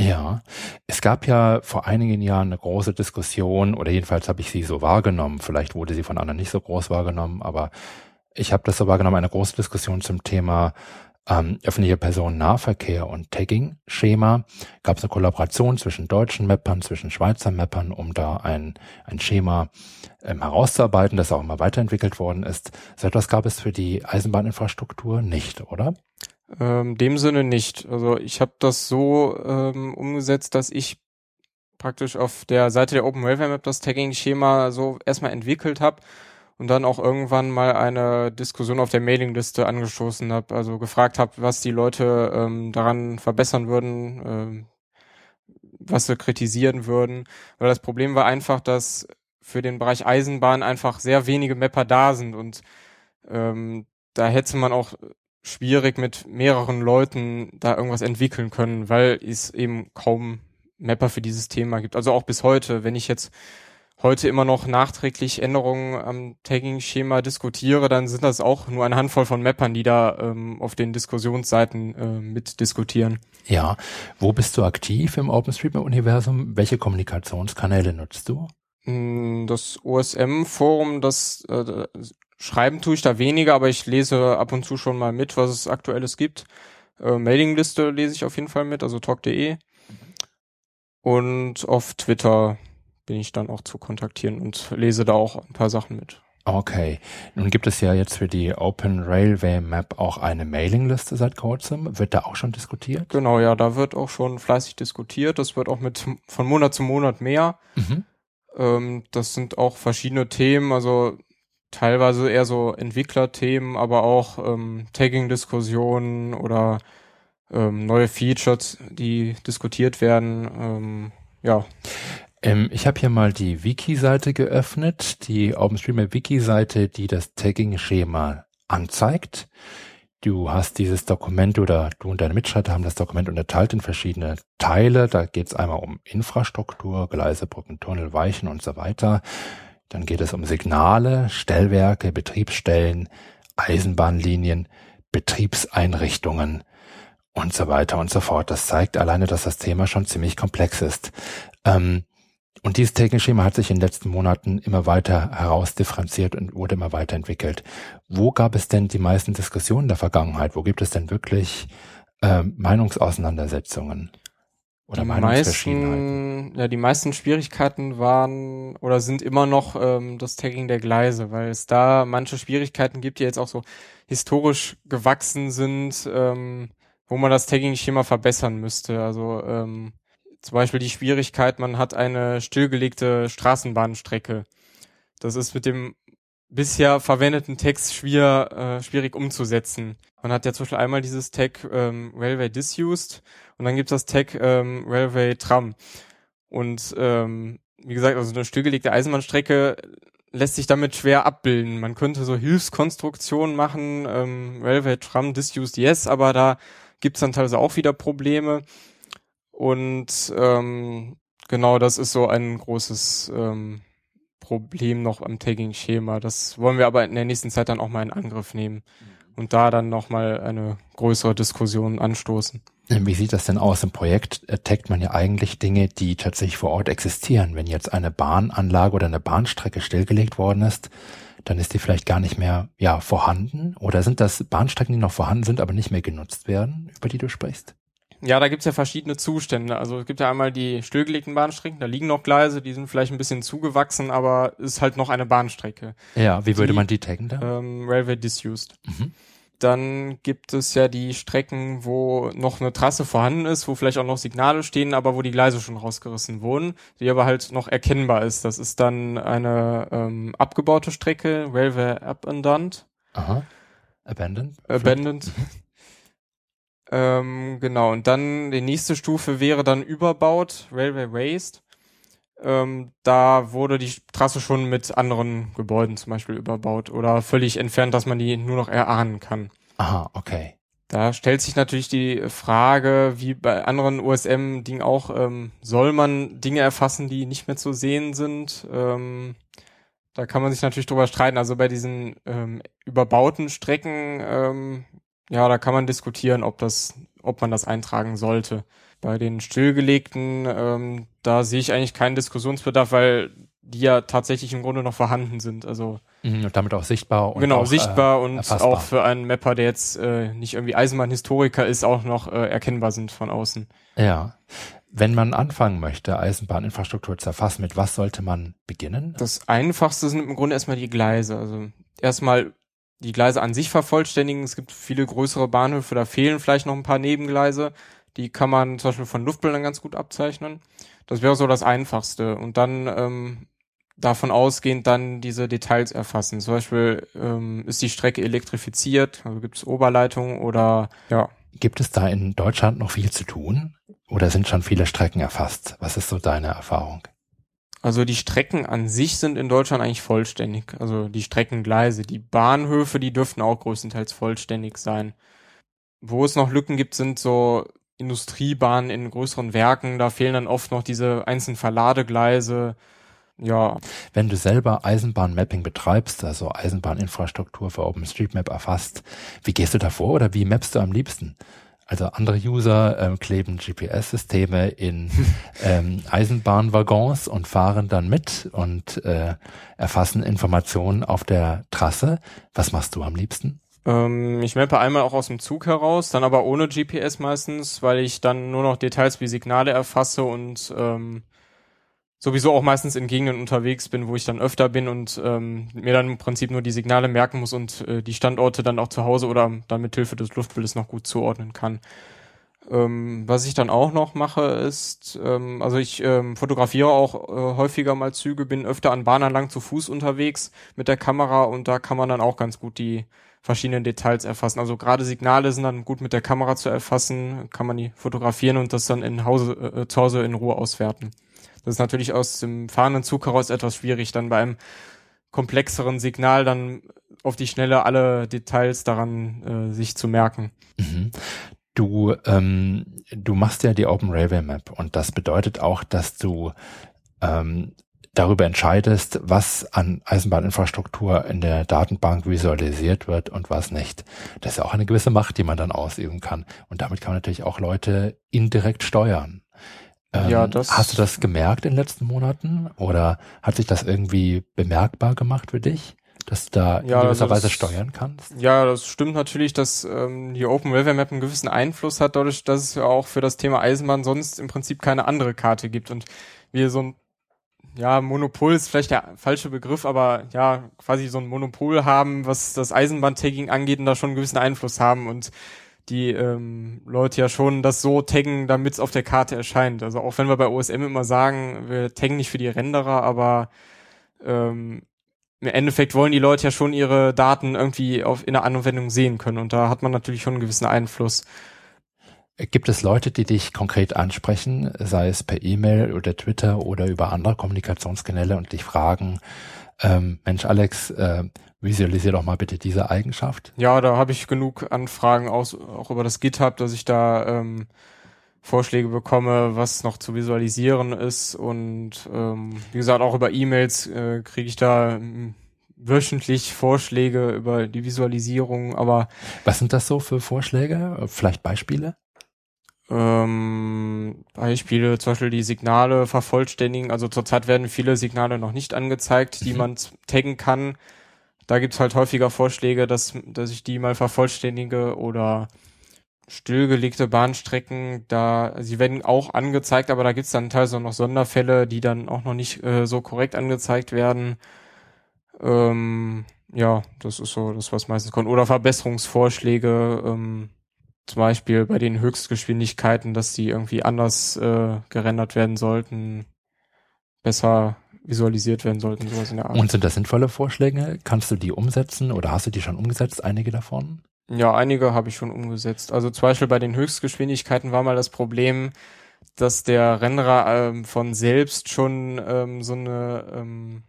Ja, es gab ja vor einigen Jahren eine große Diskussion, oder jedenfalls habe ich sie so wahrgenommen, vielleicht wurde sie von anderen nicht so groß wahrgenommen, aber ich habe das so wahrgenommen, eine große Diskussion zum Thema ähm, öffentlicher Personennahverkehr und Tagging-Schema gab es eine Kollaboration zwischen deutschen Mappern, zwischen Schweizer Mappern, um da ein, ein Schema ähm, herauszuarbeiten, das auch immer weiterentwickelt worden ist. So etwas gab es für die Eisenbahninfrastruktur nicht, oder? Ähm, dem Sinne nicht. Also ich habe das so ähm, umgesetzt, dass ich praktisch auf der Seite der Open Railway Map das Tagging-Schema so erstmal entwickelt habe und dann auch irgendwann mal eine Diskussion auf der Mailingliste angestoßen habe, also gefragt habe, was die Leute ähm, daran verbessern würden, ähm, was sie kritisieren würden. Weil das Problem war einfach, dass für den Bereich Eisenbahn einfach sehr wenige Mapper da sind und ähm, da hätte man auch schwierig mit mehreren Leuten da irgendwas entwickeln können, weil es eben kaum Mapper für dieses Thema gibt. Also auch bis heute, wenn ich jetzt heute immer noch nachträglich Änderungen am Tagging-Schema diskutiere, dann sind das auch nur eine Handvoll von Mappern, die da ähm, auf den Diskussionsseiten äh, mitdiskutieren. Ja, wo bist du aktiv im OpenStreetMap-Universum? Welche Kommunikationskanäle nutzt du? Mm, das OSM-Forum, das äh, schreiben tue ich da weniger, aber ich lese ab und zu schon mal mit, was es aktuelles gibt. Äh, Mailingliste lese ich auf jeden Fall mit, also talk.de. Und auf Twitter bin ich dann auch zu kontaktieren und lese da auch ein paar Sachen mit. Okay. Nun gibt es ja jetzt für die Open Railway Map auch eine Mailingliste seit kurzem. Wird da auch schon diskutiert? Genau, ja, da wird auch schon fleißig diskutiert. Das wird auch mit von Monat zu Monat mehr. Mhm. Ähm, das sind auch verschiedene Themen, also teilweise eher so Entwicklerthemen, aber auch ähm, Tagging-Diskussionen oder ähm, neue Features, die diskutiert werden. Ähm, ja. Ähm, ich habe hier mal die Wiki-Seite geöffnet, die OpenStreetMap Wiki-Seite, die das Tagging-Schema anzeigt. Du hast dieses Dokument oder du und deine Mitstreiter haben das Dokument unterteilt in verschiedene Teile. Da geht es einmal um Infrastruktur, Gleise, Brücken, Tunnel, Weichen und so weiter. Dann geht es um Signale, Stellwerke, Betriebsstellen, Eisenbahnlinien, Betriebseinrichtungen und so weiter und so fort. Das zeigt alleine, dass das Thema schon ziemlich komplex ist. Ähm, und dieses Tagging-Schema hat sich in den letzten Monaten immer weiter herausdifferenziert und wurde immer weiterentwickelt. Wo gab es denn die meisten Diskussionen der Vergangenheit? Wo gibt es denn wirklich äh, Meinungsauseinandersetzungen? Oder die meisten, ja, die meisten Schwierigkeiten waren oder sind immer noch ähm, das Tagging der Gleise, weil es da manche Schwierigkeiten gibt, die jetzt auch so historisch gewachsen sind, ähm, wo man das Tagging-Schema verbessern müsste. Also ähm, zum Beispiel die Schwierigkeit, man hat eine stillgelegte Straßenbahnstrecke. Das ist mit dem bisher verwendeten Text schwer, äh, schwierig umzusetzen. Man hat ja zum Beispiel einmal dieses Tag ähm, Railway Disused und dann gibt's das Tag ähm, Railway Tram. Und ähm, wie gesagt, also eine stillgelegte Eisenbahnstrecke lässt sich damit schwer abbilden. Man könnte so Hilfskonstruktionen machen, ähm, Railway Tram Disused yes, aber da gibt's dann teilweise auch wieder Probleme. Und ähm, genau das ist so ein großes ähm, Problem noch am Tagging-Schema. Das wollen wir aber in der nächsten Zeit dann auch mal in Angriff nehmen und da dann nochmal eine größere Diskussion anstoßen. Wie sieht das denn aus? Im Projekt taggt man ja eigentlich Dinge, die tatsächlich vor Ort existieren. Wenn jetzt eine Bahnanlage oder eine Bahnstrecke stillgelegt worden ist, dann ist die vielleicht gar nicht mehr ja vorhanden? Oder sind das Bahnstrecken, die noch vorhanden sind, aber nicht mehr genutzt werden, über die du sprichst? Ja, da gibt's ja verschiedene Zustände. Also es gibt ja einmal die stillgelegten Bahnstrecken, da liegen noch Gleise, die sind vielleicht ein bisschen zugewachsen, aber ist halt noch eine Bahnstrecke. Ja, wie würde die, man die taggen da? Ähm, Railway Disused. Mhm. Dann gibt es ja die Strecken, wo noch eine Trasse vorhanden ist, wo vielleicht auch noch Signale stehen, aber wo die Gleise schon rausgerissen wurden, die aber halt noch erkennbar ist. Das ist dann eine ähm, abgebaute Strecke, Railway Abandoned. Aha. Abandoned? Abandoned. Ähm, genau, und dann die nächste Stufe wäre dann überbaut, Railway Raised. Ähm, da wurde die Trasse schon mit anderen Gebäuden zum Beispiel überbaut oder völlig entfernt, dass man die nur noch erahnen kann. Aha, okay. Da stellt sich natürlich die Frage, wie bei anderen USM-Dingen auch, ähm, soll man Dinge erfassen, die nicht mehr zu sehen sind? Ähm, da kann man sich natürlich drüber streiten. Also bei diesen ähm, überbauten Strecken, ähm, ja, da kann man diskutieren, ob das, ob man das eintragen sollte. Bei den stillgelegten, ähm, da sehe ich eigentlich keinen Diskussionsbedarf, weil die ja tatsächlich im Grunde noch vorhanden sind. Also mhm, und damit auch sichtbar und genau auch, sichtbar äh, und erfassbar. auch für einen Mapper, der jetzt äh, nicht irgendwie Eisenbahnhistoriker ist, auch noch äh, erkennbar sind von außen. Ja. Wenn man anfangen möchte, Eisenbahninfrastruktur zu erfassen, mit was sollte man beginnen? Das einfachste sind im Grunde erstmal die Gleise. Also erstmal die Gleise an sich vervollständigen. Es gibt viele größere Bahnhöfe, da fehlen vielleicht noch ein paar Nebengleise. Die kann man zum Beispiel von Luftbildern ganz gut abzeichnen. Das wäre so das Einfachste. Und dann ähm, davon ausgehend dann diese Details erfassen. Zum Beispiel ähm, ist die Strecke elektrifiziert, also gibt es Oberleitungen oder ja. Gibt es da in Deutschland noch viel zu tun? Oder sind schon viele Strecken erfasst? Was ist so deine Erfahrung? Also die Strecken an sich sind in Deutschland eigentlich vollständig. Also die Streckengleise, die Bahnhöfe, die dürften auch größtenteils vollständig sein. Wo es noch Lücken gibt, sind so Industriebahnen in größeren Werken, da fehlen dann oft noch diese einzelnen Verladegleise. Ja. Wenn du selber Eisenbahnmapping betreibst, also Eisenbahninfrastruktur für OpenStreetMap erfasst, wie gehst du da vor oder wie mappst du am liebsten? Also andere User ähm, kleben GPS-Systeme in ähm, Eisenbahnwaggons und fahren dann mit und äh, erfassen Informationen auf der Trasse. Was machst du am liebsten? Ähm, ich mappe einmal auch aus dem Zug heraus, dann aber ohne GPS meistens, weil ich dann nur noch Details wie Signale erfasse und ähm, sowieso auch meistens in Gegenden unterwegs bin, wo ich dann öfter bin und ähm, mir dann im Prinzip nur die Signale merken muss und äh, die Standorte dann auch zu Hause oder dann mit Hilfe des Luftbildes noch gut zuordnen kann. Ähm, was ich dann auch noch mache, ist, ähm, also ich ähm, fotografiere auch äh, häufiger mal Züge, bin öfter an Bahnanlagen zu Fuß unterwegs mit der Kamera und da kann man dann auch ganz gut die verschiedenen Details erfassen. Also gerade Signale sind dann gut mit der Kamera zu erfassen, kann man die fotografieren und das dann in Hause, äh, zu Hause in Ruhe auswerten. Das ist natürlich aus dem fahrenden Zug heraus etwas schwierig, dann bei einem komplexeren Signal dann auf die Schnelle alle Details daran äh, sich zu merken. Mhm. Du, ähm, du machst ja die Open Railway Map und das bedeutet auch, dass du ähm, darüber entscheidest, was an Eisenbahninfrastruktur in der Datenbank visualisiert wird und was nicht. Das ist ja auch eine gewisse Macht, die man dann ausüben kann. Und damit kann man natürlich auch Leute indirekt steuern. Ähm, ja, das hast du das gemerkt in den letzten Monaten oder hat sich das irgendwie bemerkbar gemacht für dich? dass du da ja, in gewisser also Weise steuern kannst? Ja, das stimmt natürlich, dass ähm, die Open Railway Map einen gewissen Einfluss hat, dadurch, dass es ja auch für das Thema Eisenbahn sonst im Prinzip keine andere Karte gibt und wir so ein ja, Monopol ist vielleicht der falsche Begriff, aber ja, quasi so ein Monopol haben, was das Eisenbahntagging angeht und da schon einen gewissen Einfluss haben und die ähm, Leute ja schon das so taggen, damit es auf der Karte erscheint. Also auch wenn wir bei OSM immer sagen, wir taggen nicht für die Renderer, aber ähm, im Endeffekt wollen die Leute ja schon ihre Daten irgendwie auf, in der Anwendung sehen können und da hat man natürlich schon einen gewissen Einfluss. Gibt es Leute, die dich konkret ansprechen, sei es per E-Mail oder Twitter oder über andere Kommunikationskanäle und dich fragen, ähm, Mensch Alex, äh, visualisier doch mal bitte diese Eigenschaft? Ja, da habe ich genug Anfragen aus, auch über das GitHub, dass ich da ähm, Vorschläge bekomme, was noch zu visualisieren ist und ähm, wie gesagt auch über E-Mails äh, kriege ich da ähm, wöchentlich Vorschläge über die Visualisierung, aber was sind das so für Vorschläge? Vielleicht Beispiele? Ähm, Beispiele, zum Beispiel die Signale vervollständigen. Also zurzeit werden viele Signale noch nicht angezeigt, die mhm. man taggen kann. Da gibt's halt häufiger Vorschläge, dass, dass ich die mal vervollständige oder stillgelegte Bahnstrecken, da, sie werden auch angezeigt, aber da gibt's dann teilweise noch Sonderfälle, die dann auch noch nicht äh, so korrekt angezeigt werden. Ähm, ja, das ist so das, was meistens kommt. Oder Verbesserungsvorschläge, ähm, zum Beispiel bei den Höchstgeschwindigkeiten, dass die irgendwie anders äh, gerendert werden sollten, besser visualisiert werden sollten, sowas in der Art. Und sind das sinnvolle Vorschläge? Kannst du die umsetzen oder hast du die schon umgesetzt, einige davon? Ja, einige habe ich schon umgesetzt. Also zum Beispiel bei den Höchstgeschwindigkeiten war mal das Problem, dass der Renderer ähm, von selbst schon ähm, so eine ähm,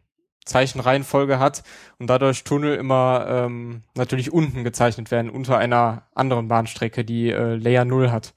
Zeichenreihenfolge hat und dadurch Tunnel immer ähm, natürlich unten gezeichnet werden, unter einer anderen Bahnstrecke, die äh, Layer 0 hat.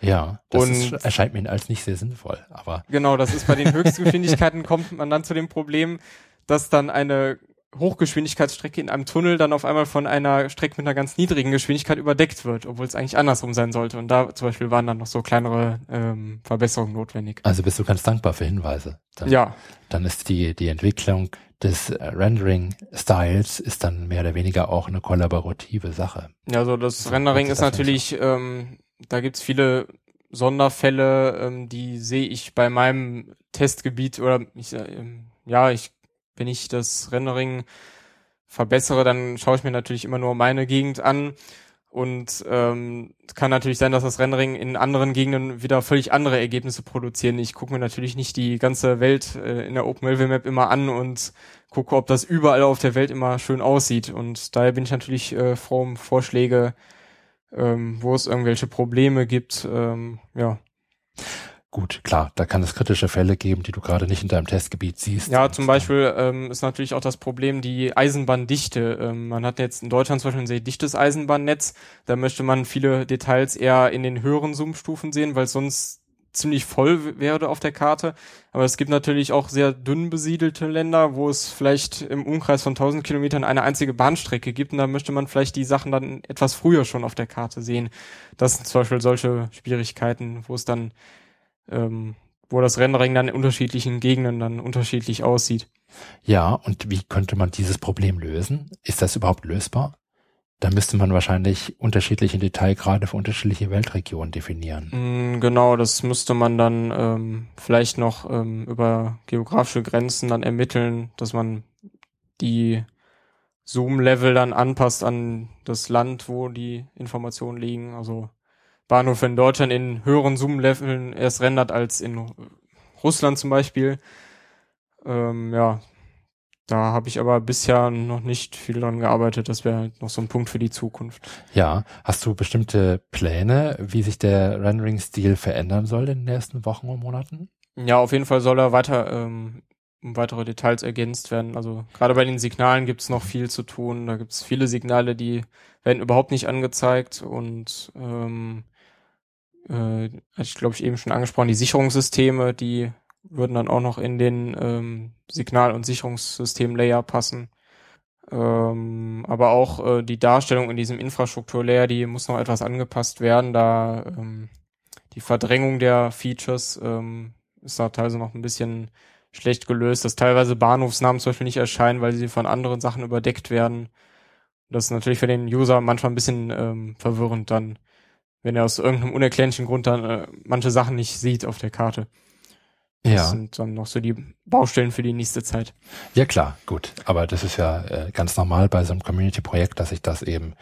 Ja, das und ist, erscheint mir als nicht sehr sinnvoll, aber. Genau, das ist bei den Höchstgeschwindigkeiten kommt man dann zu dem Problem, dass dann eine Hochgeschwindigkeitsstrecke in einem Tunnel dann auf einmal von einer Strecke mit einer ganz niedrigen Geschwindigkeit überdeckt wird, obwohl es eigentlich andersrum sein sollte. Und da zum Beispiel waren dann noch so kleinere ähm, Verbesserungen notwendig. Also bist du ganz dankbar für Hinweise. Dann, ja. Dann ist die, die Entwicklung des Rendering-Styles ist dann mehr oder weniger auch eine kollaborative Sache. Ja, also das Rendering ist natürlich, ähm, da gibt's viele Sonderfälle, ähm, die sehe ich bei meinem Testgebiet oder ich, äh, ja, ich wenn ich das Rendering verbessere, dann schaue ich mir natürlich immer nur meine Gegend an. Und ähm, kann natürlich sein, dass das Rendering in anderen Gegenden wieder völlig andere Ergebnisse produzieren. Ich gucke mir natürlich nicht die ganze Welt äh, in der OpenLV Map immer an und gucke, ob das überall auf der Welt immer schön aussieht. Und daher bin ich natürlich äh, froh um Vorschläge, ähm, wo es irgendwelche Probleme gibt. Ähm, ja. Gut, klar, da kann es kritische Fälle geben, die du gerade nicht in deinem Testgebiet siehst. Ja, zum Beispiel ähm, ist natürlich auch das Problem die Eisenbahndichte. Ähm, man hat jetzt in Deutschland zum Beispiel ein sehr dichtes Eisenbahnnetz. Da möchte man viele Details eher in den höheren Zoomstufen sehen, weil sonst ziemlich voll wäre auf der Karte. Aber es gibt natürlich auch sehr dünn besiedelte Länder, wo es vielleicht im Umkreis von 1000 Kilometern eine einzige Bahnstrecke gibt. Und da möchte man vielleicht die Sachen dann etwas früher schon auf der Karte sehen. Das sind zum Beispiel solche Schwierigkeiten, wo es dann ähm, wo das Rendering dann in unterschiedlichen Gegenden dann unterschiedlich aussieht. Ja, und wie könnte man dieses Problem lösen? Ist das überhaupt lösbar? Da müsste man wahrscheinlich unterschiedliche Detailgrade für unterschiedliche Weltregionen definieren. Mm, genau, das müsste man dann ähm, vielleicht noch ähm, über geografische Grenzen dann ermitteln, dass man die Zoom-Level dann anpasst an das Land, wo die Informationen liegen. Also Bahnhof in Deutschland in höheren Zoom-Leveln erst rendert als in Russland zum Beispiel. Ähm, ja, da habe ich aber bisher noch nicht viel dran gearbeitet. Das wäre noch so ein Punkt für die Zukunft. Ja, hast du bestimmte Pläne, wie sich der Rendering-Stil verändern soll in den nächsten Wochen und Monaten? Ja, auf jeden Fall soll er weiter ähm, um weitere Details ergänzt werden. Also gerade bei den Signalen gibt es noch viel zu tun. Da gibt es viele Signale, die werden überhaupt nicht angezeigt und ähm, äh, ich glaube ich eben schon angesprochen, die Sicherungssysteme, die würden dann auch noch in den ähm, Signal- und Sicherungssystem-Layer passen. Ähm, aber auch äh, die Darstellung in diesem Infrastruktur-Layer, die muss noch etwas angepasst werden, da ähm, die Verdrängung der Features ähm, ist da teilweise noch ein bisschen schlecht gelöst, dass teilweise Bahnhofsnamen zum Beispiel nicht erscheinen, weil sie von anderen Sachen überdeckt werden. Das ist natürlich für den User manchmal ein bisschen ähm, verwirrend dann wenn er aus irgendeinem unerklärlichen Grund dann äh, manche Sachen nicht sieht auf der Karte. Das ja. sind dann noch so die Baustellen für die nächste Zeit. Ja klar, gut. Aber das ist ja äh, ganz normal bei so einem Community-Projekt, dass sich das eben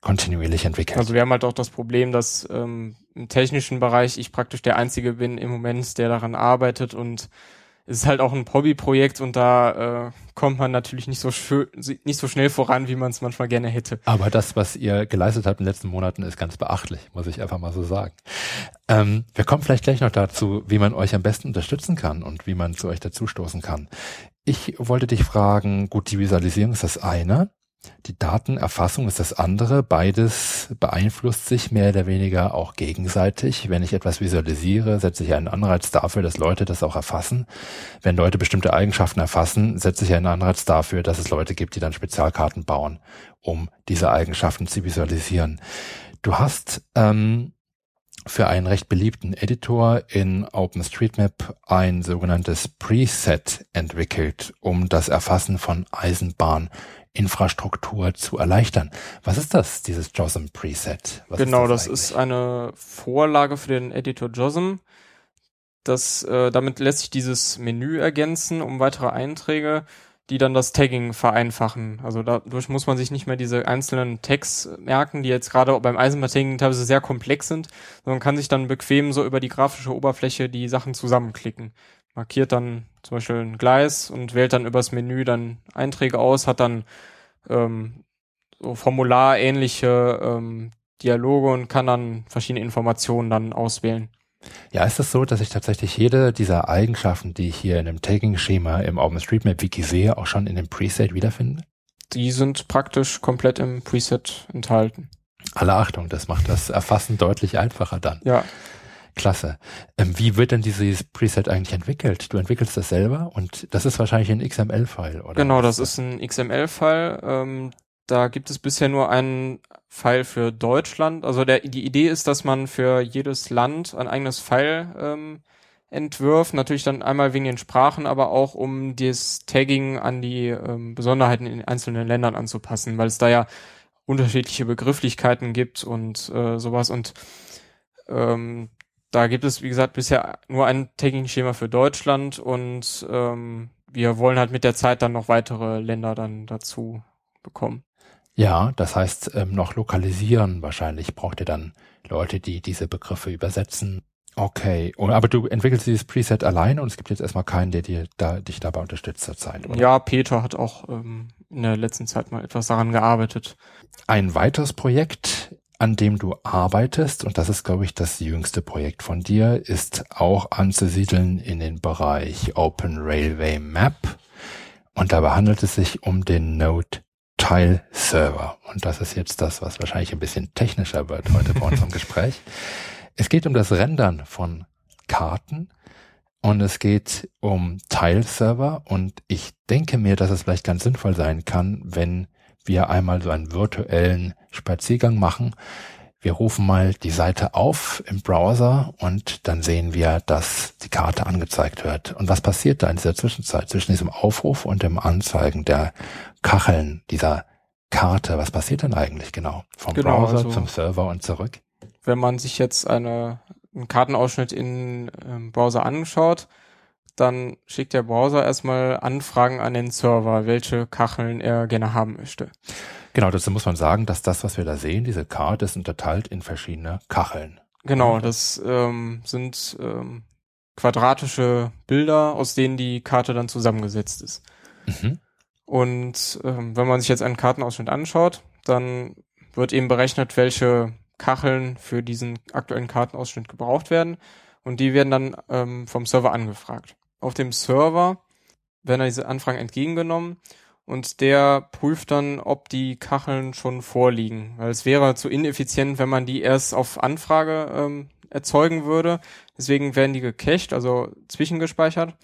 kontinuierlich entwickelt. Also wir haben halt auch das Problem, dass ähm, im technischen Bereich ich praktisch der Einzige bin im Moment, der daran arbeitet und ist halt auch ein Hobbyprojekt und da äh, kommt man natürlich nicht so schön, nicht so schnell voran, wie man es manchmal gerne hätte. Aber das, was ihr geleistet habt in den letzten Monaten, ist ganz beachtlich, muss ich einfach mal so sagen. Ähm, wir kommen vielleicht gleich noch dazu, wie man euch am besten unterstützen kann und wie man zu euch dazustoßen kann. Ich wollte dich fragen, gut, die Visualisierung ist das eine. Die Datenerfassung ist das andere. Beides beeinflusst sich mehr oder weniger auch gegenseitig. Wenn ich etwas visualisiere, setze ich einen Anreiz dafür, dass Leute das auch erfassen. Wenn Leute bestimmte Eigenschaften erfassen, setze ich einen Anreiz dafür, dass es Leute gibt, die dann Spezialkarten bauen, um diese Eigenschaften zu visualisieren. Du hast ähm, für einen recht beliebten Editor in OpenStreetMap ein sogenanntes Preset entwickelt, um das Erfassen von Eisenbahn Infrastruktur zu erleichtern. Was ist das, dieses JOSM Preset? Was genau, ist das, das, ist eine Vorlage für den Editor JOSM. Das, äh, damit lässt sich dieses Menü ergänzen um weitere Einträge, die dann das Tagging vereinfachen. Also dadurch muss man sich nicht mehr diese einzelnen Tags merken, die jetzt gerade beim Eisenbahn-Tagging teilweise sehr komplex sind, sondern kann sich dann bequem so über die grafische Oberfläche die Sachen zusammenklicken. Markiert dann zum Beispiel ein Gleis und wählt dann übers Menü dann Einträge aus, hat dann ähm, so formularähnliche ähm, Dialoge und kann dann verschiedene Informationen dann auswählen. Ja, ist es so, dass ich tatsächlich jede dieser Eigenschaften, die ich hier in dem Tagging-Schema im OpenStreetMap-Wiki sehe, auch schon in dem Preset wiederfinde? Die sind praktisch komplett im Preset enthalten. Alle Achtung, das macht das Erfassen deutlich einfacher dann. Ja. Klasse. Ähm, wie wird denn dieses Preset eigentlich entwickelt? Du entwickelst das selber und das ist wahrscheinlich ein XML-File, oder? Genau, das ist ein XML-File. Ähm, da gibt es bisher nur einen File für Deutschland. Also der, die Idee ist, dass man für jedes Land ein eigenes File ähm, entwirft. Natürlich dann einmal wegen den Sprachen, aber auch um das Tagging an die ähm, Besonderheiten in einzelnen Ländern anzupassen, weil es da ja unterschiedliche Begrifflichkeiten gibt und äh, sowas. Und ähm, da gibt es, wie gesagt, bisher nur ein Tagging-Schema für Deutschland und ähm, wir wollen halt mit der Zeit dann noch weitere Länder dann dazu bekommen. Ja, das heißt, ähm, noch lokalisieren wahrscheinlich braucht ihr dann Leute, die diese Begriffe übersetzen. Okay, und, aber du entwickelst dieses Preset allein und es gibt jetzt erstmal keinen, der dir da, dich dabei unterstützt zur Zeit, oder? Ja, Peter hat auch ähm, in der letzten Zeit mal etwas daran gearbeitet. Ein weiteres Projekt, an dem du arbeitest, und das ist, glaube ich, das jüngste Projekt von dir, ist auch anzusiedeln in den Bereich Open Railway Map. Und dabei handelt es sich um den Node Tile Server. Und das ist jetzt das, was wahrscheinlich ein bisschen technischer wird heute bei unserem Gespräch. Es geht um das Rendern von Karten und es geht um Tile Server und ich denke mir, dass es vielleicht ganz sinnvoll sein kann, wenn wir einmal so einen virtuellen Spaziergang machen. Wir rufen mal die Seite auf im Browser und dann sehen wir, dass die Karte angezeigt wird. Und was passiert da in dieser Zwischenzeit zwischen diesem Aufruf und dem Anzeigen der Kacheln dieser Karte? Was passiert denn eigentlich genau? Vom genau, Browser also, zum Server und zurück? Wenn man sich jetzt eine, einen Kartenausschnitt in ähm, Browser anschaut, dann schickt der Browser erstmal Anfragen an den Server, welche Kacheln er gerne haben möchte. Genau, dazu muss man sagen, dass das, was wir da sehen, diese Karte ist unterteilt in verschiedene Kacheln. Genau, das ähm, sind ähm, quadratische Bilder, aus denen die Karte dann zusammengesetzt ist. Mhm. Und ähm, wenn man sich jetzt einen Kartenausschnitt anschaut, dann wird eben berechnet, welche Kacheln für diesen aktuellen Kartenausschnitt gebraucht werden. Und die werden dann ähm, vom Server angefragt. Auf dem Server werden diese Anfragen entgegengenommen und der prüft dann, ob die Kacheln schon vorliegen. Weil es wäre zu ineffizient, wenn man die erst auf Anfrage ähm, erzeugen würde. Deswegen werden die gecached, also zwischengespeichert.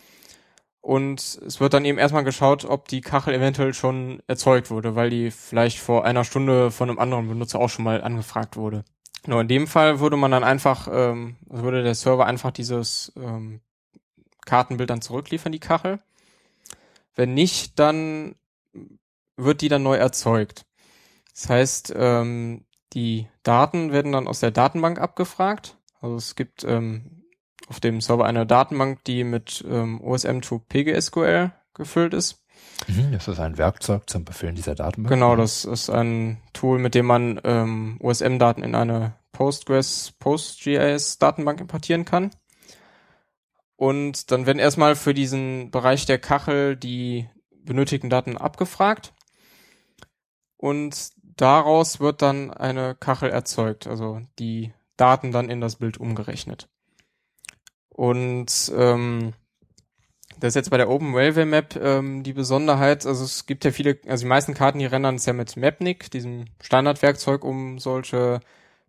Und es wird dann eben erstmal geschaut, ob die Kachel eventuell schon erzeugt wurde, weil die vielleicht vor einer Stunde von einem anderen Benutzer auch schon mal angefragt wurde. Nur in dem Fall würde man dann einfach, ähm, würde der Server einfach dieses ähm, Kartenbild dann zurückliefern, die Kachel. Wenn nicht, dann wird die dann neu erzeugt. Das heißt, ähm, die Daten werden dann aus der Datenbank abgefragt. Also es gibt ähm, auf dem Server eine Datenbank, die mit ähm, OSM to PGSQL gefüllt ist. Mhm, das ist ein Werkzeug zum Befüllen dieser Datenbank. Genau, das ist ein Tool, mit dem man ähm, OSM-Daten in eine Postgres PostGIS Datenbank importieren kann. Und dann werden erstmal für diesen Bereich der Kachel die benötigten Daten abgefragt und daraus wird dann eine Kachel erzeugt, also die Daten dann in das Bild umgerechnet. Und ähm, das ist jetzt bei der Open Railway Map ähm, die Besonderheit, also es gibt ja viele, also die meisten Karten, die rendern es ja mit Mapnik, diesem Standardwerkzeug, um solche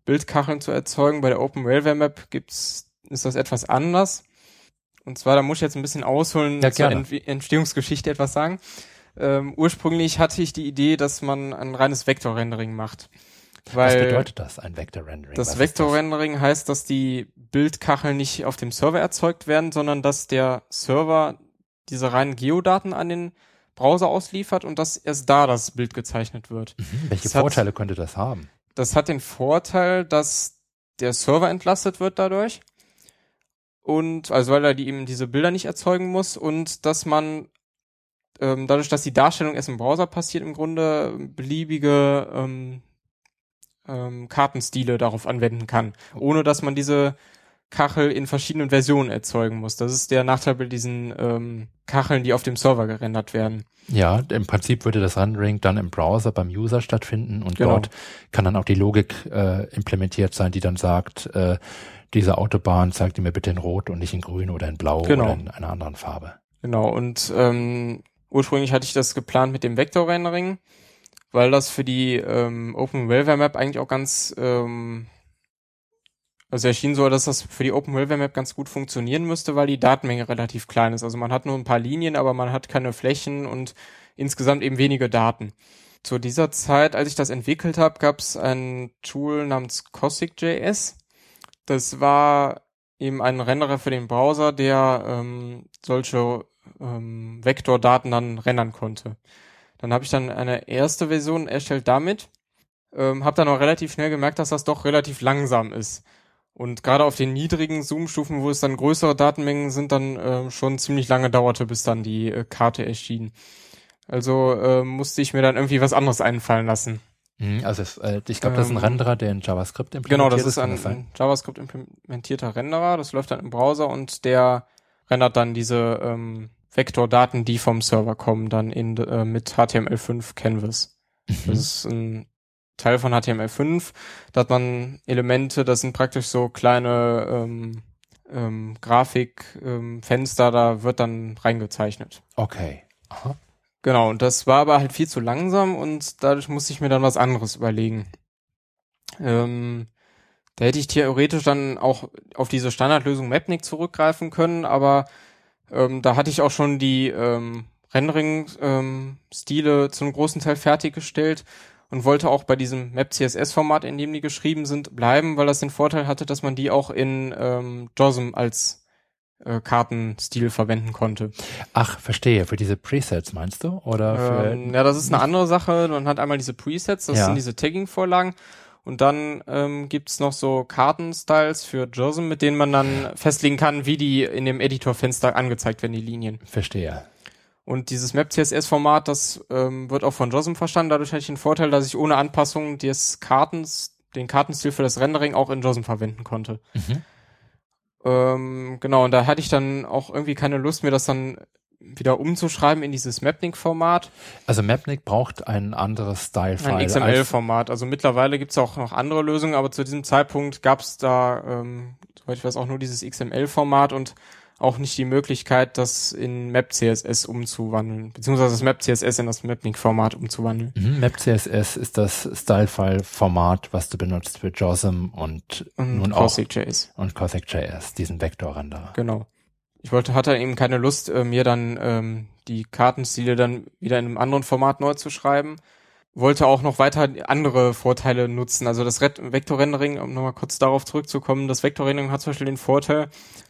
Bildkacheln zu erzeugen. Bei der Open Railway Map gibt's, ist das etwas anders. Und zwar, da muss ich jetzt ein bisschen ausholen, ja, zur Ent Entstehungsgeschichte etwas sagen. Ähm, ursprünglich hatte ich die Idee, dass man ein reines Vektor-Rendering macht. Weil Was bedeutet das, ein Vektor-Rendering? Das Vektor-Rendering heißt, dass die Bildkacheln nicht auf dem Server erzeugt werden, sondern dass der Server diese reinen Geodaten an den Browser ausliefert und dass erst da das Bild gezeichnet wird. Mhm. Welche Das hat- Vorteile könnte das haben? Das hat den Vorteil, dass der Server entlastet wird dadurch. Und, also weil er die eben diese Bilder nicht erzeugen muss und dass man ähm, dadurch, dass die Darstellung erst im Browser passiert, im Grunde beliebige ähm, ähm, Kartenstile darauf anwenden kann, ohne dass man diese Kachel in verschiedenen Versionen erzeugen muss. Das ist der Nachteil bei diesen ähm, Kacheln, die auf dem Server gerendert werden. Ja, im Prinzip würde das Rendering dann im Browser beim User stattfinden und Genau. dort kann dann auch die Logik äh, implementiert sein, die dann sagt, äh, diese Autobahn zeigt mir bitte in Rot und nicht in Grün oder in Blau Genau. oder in einer anderen Farbe. Genau, und ähm, ursprünglich hatte ich das geplant mit dem Vektor-Rendering, weil das für die ähm, Open Railway Map eigentlich auch ganz, ähm, also erschien so, dass das für die Open Railway Map ganz gut funktionieren müsste, weil die Datenmenge relativ klein ist. Also man hat nur ein paar Linien, aber man hat keine Flächen und insgesamt eben wenige Daten. Zu dieser Zeit, als ich das entwickelt habe, gab es ein Tool namens Cossack.js. Das war eben ein Renderer für den Browser, der ähm, solche ähm, Vektordaten dann rendern konnte. Dann habe ich dann eine erste Version erstellt damit, ähm, habe dann auch relativ schnell gemerkt, dass das doch relativ langsam ist. Und gerade auf den niedrigen Zoom-Stufen, wo es dann größere Datenmengen sind, dann ähm, schon ziemlich lange dauerte, bis dann die äh, Karte erschien. Also äh, musste ich mir dann irgendwie was anderes einfallen lassen. Mhm, Also es, äh, ich glaube, das ist ein Ähm, Renderer, der in JavaScript implementiert Genau, das ist ein, ein JavaScript implementierter Renderer. Das läuft dann im Browser und der rendert dann diese ähm, Vektordaten, die vom Server kommen, dann in, äh, mit HTML5 Canvas. Mhm. Das ist ein Teil von HTML5. Da hat man Elemente, das sind praktisch so kleine ähm, ähm, Grafikfenster, ähm, da wird dann reingezeichnet. Okay. Aha. Genau, und das war aber halt viel zu langsam und dadurch musste ich mir dann was anderes überlegen. Ähm, da hätte ich theoretisch dann auch auf diese Standardlösung Mapnik zurückgreifen können, aber ähm, da hatte ich auch schon die ähm, Rendering-Stile zum großen Teil fertiggestellt und wollte auch bei diesem Map-CSS-Format, in dem die geschrieben sind, bleiben, weil das den Vorteil hatte, dass man die auch in ähm, JOSM als äh, Kartenstil verwenden konnte. Ach, verstehe. Für diese Presets meinst du? Oder für Ähm, ja, das ist eine andere Sache. Man hat einmal diese Presets, das Ja. sind diese Tagging-Vorlagen. Und dann ähm, gibt's noch so Kartenstyles für JOSM, mit denen man dann festlegen kann, wie die in dem Editorfenster angezeigt werden, die Linien. Verstehe. Und dieses Map-CSS-Format, das ähm, wird auch von JOSM verstanden. Dadurch hatte ich den Vorteil, dass ich ohne Anpassung des Kartens, den Kartenstil für das Rendering auch in JOSM verwenden konnte. Mhm. Ähm, genau, und da hatte ich dann auch irgendwie keine Lust, mir das dann wieder umzuschreiben in dieses Mapnik-Format. Also Mapnik braucht ein anderes Style-File. Ein XML-Format. Also mittlerweile gibt's auch noch andere Lösungen, aber zu diesem Zeitpunkt gab's da, ähm, soweit ich weiß, auch nur dieses XML-Format und auch nicht die Möglichkeit, das in Map.css umzuwandeln, beziehungsweise das Map.css in das Mapnik-Format umzuwandeln. Mhm, Map.css ist das Style-File-Format, was du benutzt für JOSM und, Und nun auch Cossack.js. und Cossack.js, diesen Vektorrenderer. Genau. Ich wollte, hatte eben keine Lust, äh, mir dann ähm, die Kartenstile dann wieder in einem anderen Format neu zu schreiben. Wollte auch noch weiter andere Vorteile nutzen. Also das Vektorrendering, um nochmal kurz darauf zurückzukommen, das Vektorrendering hat zum Beispiel den Vorteil,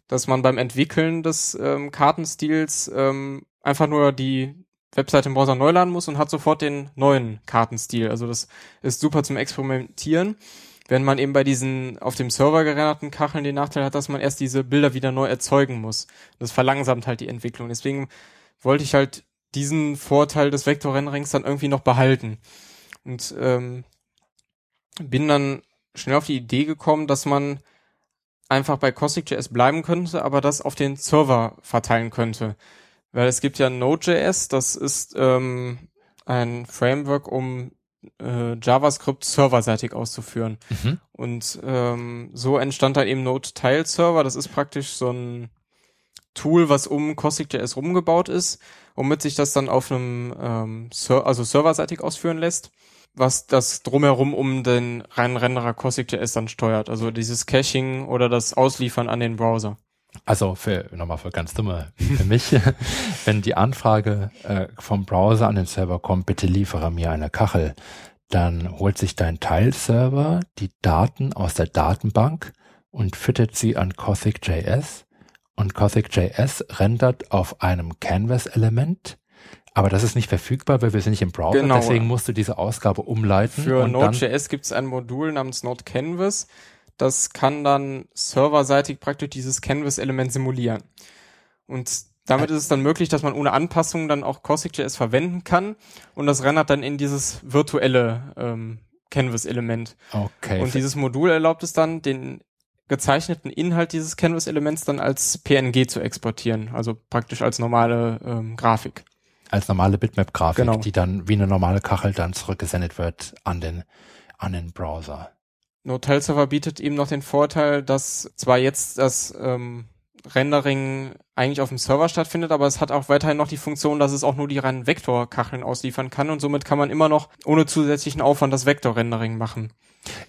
dass man beim Entwickeln des ähm, Kartenstils ähm, einfach nur die Webseite im Browser neu laden muss und hat sofort den neuen Kartenstil. Also das ist super zum Experimentieren. Wenn man eben bei diesen auf dem Server gerenderten Kacheln den Nachteil hat, dass man erst diese Bilder wieder neu erzeugen muss. Das verlangsamt halt die Entwicklung. Deswegen wollte ich halt diesen Vorteil des Vektorrenderings dann irgendwie noch behalten. Und ähm, bin dann schnell auf die Idee gekommen, dass man einfach bei Cossack.js bleiben könnte, aber das auf den Server verteilen könnte. Weil es gibt ja Node.js, das ist ähm, ein Framework, um äh, JavaScript serverseitig auszuführen. Mhm. Und ähm, so entstand da eben Node Tile Server. Das ist praktisch so ein Tool, was um Cossack.js rumgebaut ist, womit sich das dann auf einem ähm, Ser also serverseitig ausführen lässt, was das drumherum um den reinen Renderer Cossack.js dann steuert. Also dieses Caching oder das Ausliefern an den Browser. Also für nochmal für ganz dumme für mich, wenn die Anfrage äh, vom Browser an den Server kommt, bitte liefere mir eine Kachel, dann holt sich dein Teilserver die Daten aus der Datenbank und füttert sie an Cossack.js und Cossack.js rendert auf einem Canvas-Element Aber das ist nicht verfügbar, weil wir sind nicht im Browser. Genau. Deswegen musst du diese Ausgabe umleiten. Für Node.js gibt es ein Modul namens Node Canvas. Das kann dann serverseitig praktisch dieses Canvas-Element simulieren. Und damit ist es dann möglich, dass man ohne Anpassungen dann auch Cossack.js verwenden kann. Und das rendert dann in dieses virtuelle ähm, Canvas-Element. okay. Und dieses Modul erlaubt es dann, den gezeichneten Inhalt dieses Canvas-Elements dann als PNG zu exportieren, also praktisch als normale ähm, Grafik. als normale Bitmap-Grafik, Genau. die dann wie eine normale Kachel dann zurückgesendet wird an den, an den Browser. Node Server bietet eben noch den Vorteil, dass zwar jetzt das ähm, Rendering eigentlich auf dem Server stattfindet, aber es hat auch weiterhin noch die Funktion, dass es auch nur die reinen Vektorkacheln ausliefern kann und somit kann man immer noch ohne zusätzlichen Aufwand das Vektor-Rendering machen.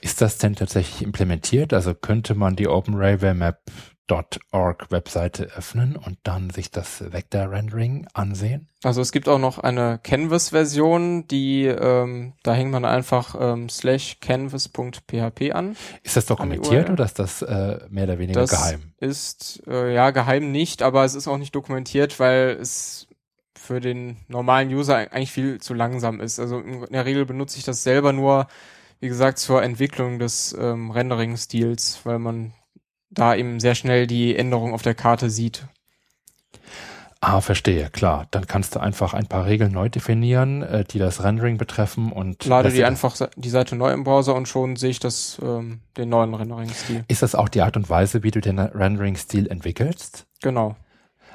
Ist das denn tatsächlich implementiert? Also könnte man die OpenRailwareMap.org Webseite öffnen und dann sich das Vector-Rendering ansehen? Also es gibt auch noch eine Canvas-Version, die ähm, da hängt man einfach ähm, slash canvas.php an. Ist das dokumentiert oder ist das äh, mehr oder weniger Das geheim? ist äh, ja geheim nicht, aber es ist auch nicht dokumentiert, weil es für den normalen User eigentlich viel zu langsam ist. Also in der Regel benutze ich das selber nur, wie gesagt, zur Entwicklung des ähm, Rendering-Stils, weil man da eben sehr schnell die Änderung auf der Karte sieht. Ah, verstehe, klar. Dann kannst du einfach ein paar Regeln neu definieren, äh, die das Rendering betreffen und Lade die einfach die Seite neu im Browser und schon sehe ich das ähm, den neuen Rendering-Stil. Ist das auch die Art und Weise, wie du den Rendering-Stil entwickelst? Genau.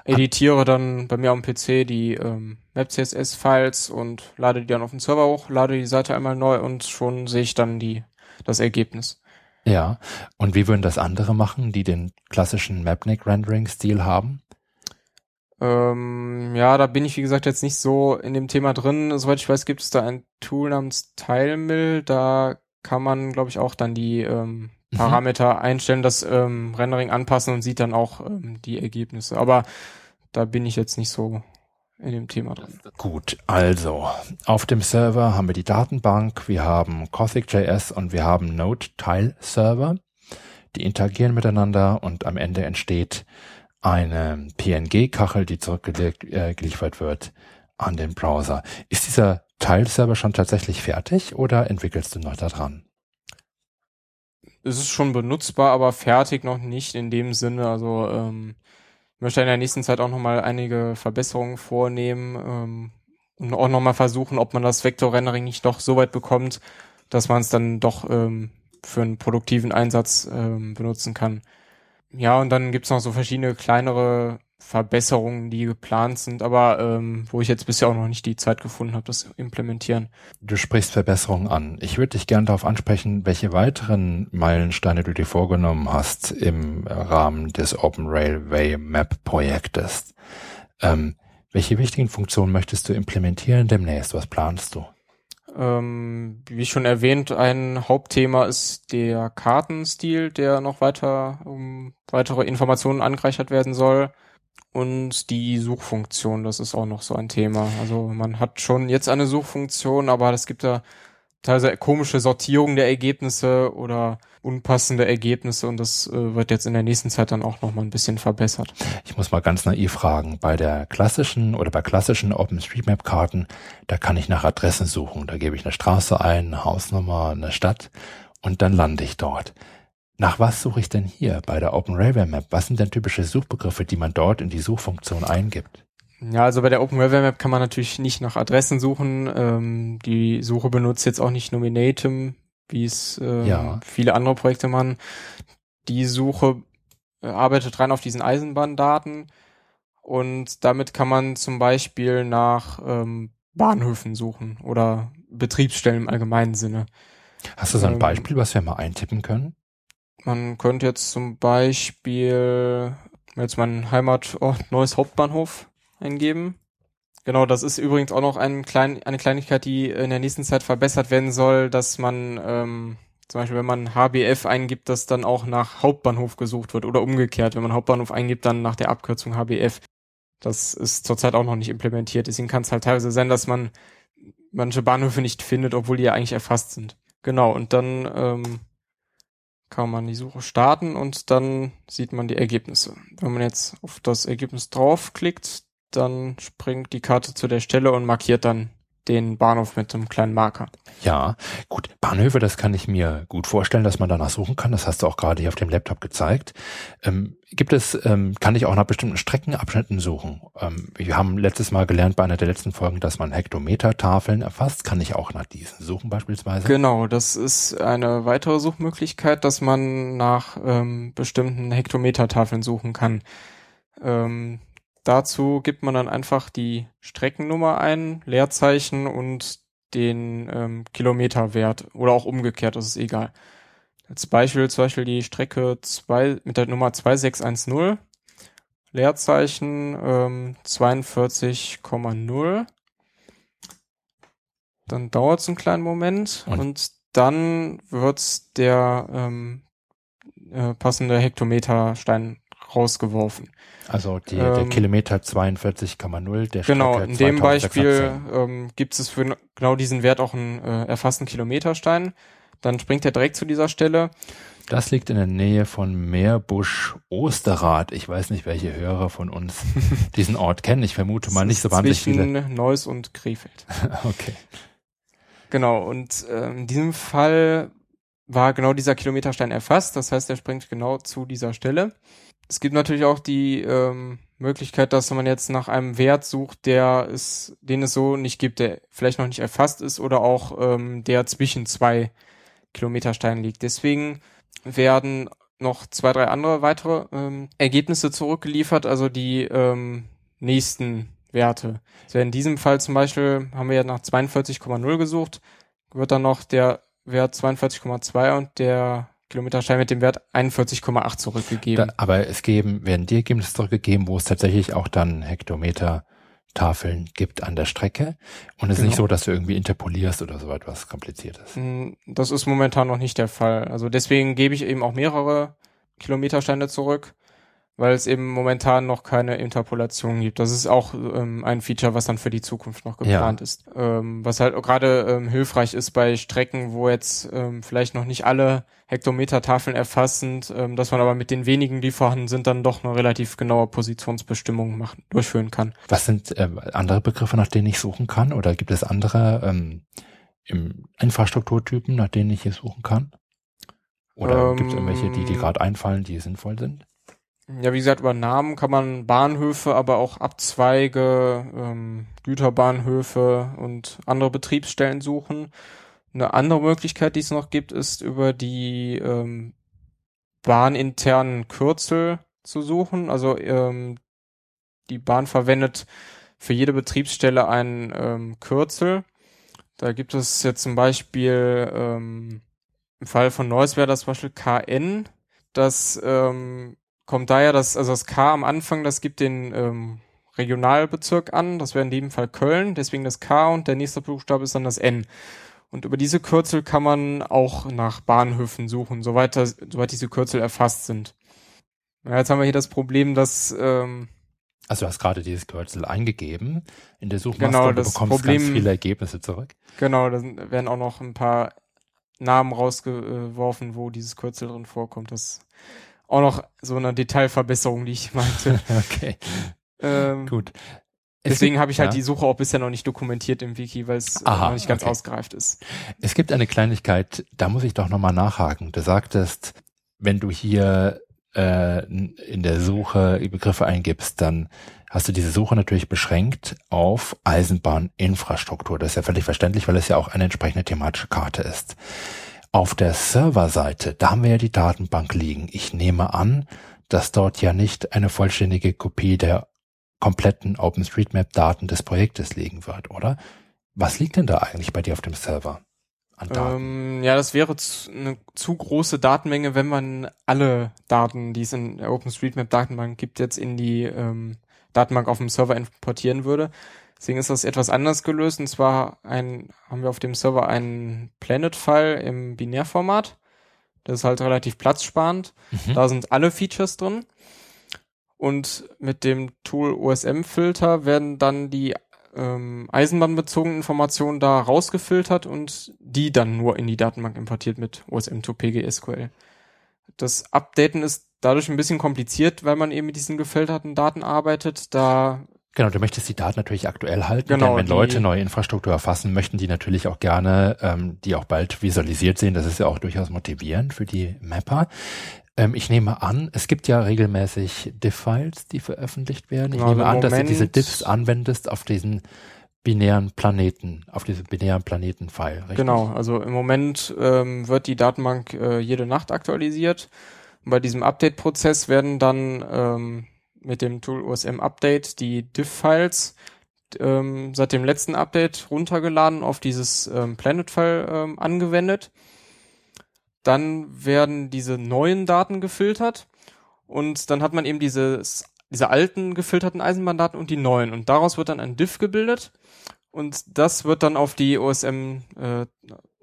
Editiere dann bei mir am PC die ähm, Web-CSS-Files und lade die dann auf den Server hoch, lade die Seite einmal neu und schon sehe ich dann die das Ergebnis. Ja. Und wie würden das andere machen, die den klassischen Mapnik-Rendering-Stil haben? Ähm, ja, da bin ich wie gesagt jetzt nicht so in dem Thema drin. Soweit ich weiß, gibt es da ein Tool namens TileMill. Da kann man, glaube ich, auch dann die ähm, Mhm. Parameter einstellen, das ähm, Rendering anpassen und sieht dann auch ähm, die Ergebnisse. Aber da bin ich jetzt nicht so in dem Thema drin. Gut, also auf dem Server haben wir die Datenbank, wir haben Gothic.js und wir haben Node-Tile-Server. Die interagieren miteinander und am Ende entsteht eine PNG-Kachel, die zurückgeliefert wird an den Browser. Ist dieser Tile-Server schon tatsächlich fertig oder entwickelst du noch daran? Es ist schon benutzbar, aber fertig noch nicht in dem Sinne. Also ähm, ich möchte in der nächsten Zeit auch nochmal einige Verbesserungen vornehmen ähm, und auch nochmal versuchen, ob man das Vektor-Rendering nicht doch so weit bekommt, dass man es dann doch ähm, für einen produktiven Einsatz ähm, benutzen kann. Ja, und dann gibt's noch so verschiedene kleinere Verbesserungen, die geplant sind, aber ähm, wo ich jetzt bisher auch noch nicht die Zeit gefunden habe, das zu implementieren. Du sprichst Verbesserungen an. Ich würde dich gerne darauf ansprechen, welche weiteren Meilensteine du dir vorgenommen hast im Rahmen des Open Railway Map Projektes. Ähm, welche wichtigen Funktionen möchtest du implementieren demnächst? Was planst du? Ähm, wie schon erwähnt, ein Hauptthema ist der Kartenstil, der noch weiter um weitere Informationen angereichert werden soll. Und die Suchfunktion, das ist auch noch so ein Thema. Also man hat schon jetzt eine Suchfunktion, aber es gibt da teilweise komische Sortierung der Ergebnisse oder unpassende Ergebnisse und das äh, wird jetzt in der nächsten Zeit dann auch noch mal ein bisschen verbessert. Ich muss mal ganz naiv fragen. Bei der klassischen oder bei klassischen OpenStreetMap-Karten, da kann ich nach Adressen suchen. Da gebe ich eine Straße ein, eine Hausnummer, eine Stadt und dann lande ich dort. Nach was suche ich denn hier bei der Open Railway Map? Was sind denn typische Suchbegriffe, die man dort in die Suchfunktion eingibt? Ja, also bei der Open Railway Map kann man natürlich nicht nach Adressen suchen. Ähm, die Suche benutzt jetzt auch nicht Nominatum, wie es ähm, Ja. viele andere Projekte machen. Die Suche äh, arbeitet rein auf diesen Eisenbahndaten und damit kann man zum Beispiel nach ähm, Bahnhöfen suchen oder Betriebsstellen im allgemeinen Sinne. Hast du so ein Ähm, Beispiel, was wir mal eintippen können? Man könnte jetzt zum Beispiel jetzt meinen Heimatort Neues Hauptbahnhof eingeben. Genau, das ist übrigens auch noch ein klein, eine Kleinigkeit, die in der nächsten Zeit verbessert werden soll, dass man ähm, zum Beispiel, wenn man HBF eingibt, dass dann auch nach Hauptbahnhof gesucht wird oder umgekehrt, wenn man Hauptbahnhof eingibt, dann nach der Abkürzung HBF. Das ist zurzeit auch noch nicht implementiert. Deswegen kann es halt teilweise sein, dass man manche Bahnhöfe nicht findet, obwohl die ja eigentlich erfasst sind. Genau, und dann ähm, kann man die Suche starten und dann sieht man die Ergebnisse. Wenn man jetzt auf das Ergebnis draufklickt, dann springt die Karte zu der Stelle und markiert dann den Bahnhof mit einem kleinen Marker. Ja, gut. Bahnhöfe, das kann ich mir gut vorstellen, dass man danach suchen kann. Das hast du auch gerade hier auf dem Laptop gezeigt. Ähm, gibt es, ähm, kann ich auch nach bestimmten Streckenabschnitten suchen? Ähm, wir haben letztes Mal gelernt bei einer der letzten Folgen, dass man Hektometer-Tafeln erfasst. Kann ich auch nach diesen suchen beispielsweise? Genau, das ist eine weitere Suchmöglichkeit, dass man nach ähm, bestimmten Hektometer-Tafeln suchen kann. Dazu gibt man dann einfach die Streckennummer ein, Leerzeichen und den ähm, Kilometerwert oder auch umgekehrt, das ist egal. Als Beispiel zum Beispiel die Strecke zwei, mit der Nummer 2610, Leerzeichen ähm, 42,0. Dann dauert es einen kleinen Moment und, und dann wird der ähm, äh, passende Hektometerstein rausgeworfen. Also die, ähm, der Kilometer 42,0 der Genau, Strecke in dem Beispiel ähm, gibt es für genau diesen Wert auch einen äh, erfassten Kilometerstein. Dann springt er direkt zu dieser Stelle. Das liegt in der Nähe von Meerbusch Osterrad. Ich weiß nicht, welche Hörer von uns diesen Ort kennen. Ich vermute mal nicht so wahnsinnig viele. Zwischen Neuss und Krefeld. okay. Genau, und äh, in diesem Fall war genau dieser Kilometerstein erfasst. Das heißt, er springt genau zu dieser Stelle. Es gibt natürlich auch die ähm, Möglichkeit, dass man jetzt nach einem Wert sucht, der es, den es so nicht gibt, der vielleicht noch nicht erfasst ist oder auch ähm, der zwischen zwei Kilometersteinen liegt. Deswegen werden noch zwei, drei andere weitere ähm, Ergebnisse zurückgeliefert, also die ähm, nächsten Werte. Also in diesem Fall zum Beispiel haben wir ja nach 42,0 gesucht, wird dann noch der Wert 42,2 und der Kilometerstein mit dem Wert 41,8 zurückgegeben. Da, aber es geben, werden die Ergebnisse zurückgegeben, wo es tatsächlich auch dann Hektometer Tafeln gibt an der Strecke. Und es genau. ist nicht genau. so, dass du irgendwie interpolierst oder so etwas kompliziertes. Mm, das ist momentan noch nicht der Fall. Also deswegen gebe ich eben auch mehrere Kilometersteine zurück weil es eben momentan noch keine Interpolation gibt. Das ist auch ähm, ein Feature, was dann für die Zukunft noch geplant ja. ist. Ähm, was halt gerade ähm, hilfreich ist bei Strecken, wo jetzt ähm, vielleicht noch nicht alle Hektometertafeln erfassend, ähm, dass man aber mit den wenigen, die vorhanden sind, dann doch eine relativ genaue Positionsbestimmung machen, durchführen kann. Was sind äh, andere Begriffe, nach denen ich suchen kann? Oder gibt es andere ähm, im Infrastrukturtypen, nach denen ich hier suchen kann? Oder ähm, gibt es irgendwelche, die dir gerade einfallen, die sinnvoll sind? Ja, wie gesagt, über Namen kann man Bahnhöfe, aber auch Abzweige, ähm, Güterbahnhöfe und andere Betriebsstellen suchen. Eine andere Möglichkeit, die es noch gibt, ist über die ähm, bahninternen Kürzel zu suchen. Also ähm, die Bahn verwendet für jede Betriebsstelle ein ähm, Kürzel. Da gibt es jetzt zum Beispiel ähm, im Fall von Neuss wäre das Beispiel KN. Das ähm, kommt daher, dass also das K am Anfang, das gibt den ähm, Regionalbezirk an, das wäre in dem Fall Köln, deswegen das K und der nächste Buchstabe ist dann das N. Und über diese Kürzel kann man auch nach Bahnhöfen suchen, soweit, das, soweit diese Kürzel erfasst sind. Ja, jetzt haben wir hier das Problem, dass ähm, also du hast gerade dieses Kürzel eingegeben in der Suchmaske genau, und du bekommst Problem, ganz viele Ergebnisse zurück. Genau, da werden auch noch ein paar Namen rausgeworfen, wo dieses Kürzel drin vorkommt. Das auch noch so eine Detailverbesserung, die ich meinte. okay. Ähm, Gut. Deswegen habe ich halt ja. die Suche auch bisher noch nicht dokumentiert im Wiki, weil es äh, noch nicht ganz okay. ausgereift ist. Es gibt eine Kleinigkeit, da muss ich doch nochmal nachhaken. Du sagtest, wenn du hier äh, in der Suche Begriffe eingibst, dann hast du diese Suche natürlich beschränkt auf Eisenbahninfrastruktur. Das ist ja völlig verständlich, weil es ja auch eine entsprechende thematische Karte ist. Auf der Serverseite, da haben wir ja die Datenbank liegen. Ich nehme an, dass dort ja nicht eine vollständige Kopie der kompletten OpenStreetMap-Daten des Projektes liegen wird, oder? Was liegt denn da eigentlich bei dir auf dem Server? An? Ähm, ja, das wäre zu, eine zu große Datenmenge, wenn man alle Daten, die es in der OpenStreetMap-Datenbank gibt, jetzt in die ähm, Datenbank auf dem Server importieren würde. Deswegen ist das etwas anders gelöst. Und zwar ein, haben wir auf dem Server einen Planet-File im Binärformat. Das ist halt relativ platzsparend. Mhm. Da sind alle Features drin. Und mit dem Tool OSM-Filter werden dann die ähm, eisenbahnbezogenen Informationen da rausgefiltert und die dann nur in die Datenbank importiert mit OSM to PGSQL. Das Updaten ist dadurch ein bisschen kompliziert, weil man eben mit diesen gefilterten Daten arbeitet. Da Genau, du möchtest die Daten natürlich aktuell halten, Genau, denn wenn Leute neue Infrastruktur erfassen, möchten die natürlich auch gerne ähm, die auch bald visualisiert sehen. Das ist ja auch durchaus motivierend für die Mapper. Ähm, ich nehme an, es gibt ja regelmäßig Diff-Files, die veröffentlicht werden. Ich also nehme an, dass du Moment- diese Diffs anwendest auf diesen binären Planeten, auf diese binären Planeten-File, richtig? Genau, also im Moment ähm, wird die Datenbank äh, jede Nacht aktualisiert. Und bei diesem Update-Prozess werden dann ähm, mit dem Tool OSM Update die Diff-Files ähm, seit dem letzten Update runtergeladen auf dieses ähm, Planet-File ähm, angewendet. Dann werden diese neuen Daten gefiltert und dann hat man eben dieses, diese alten gefilterten Eisenbahndaten und die neuen und daraus wird dann ein Diff gebildet und das wird dann auf die OSM äh,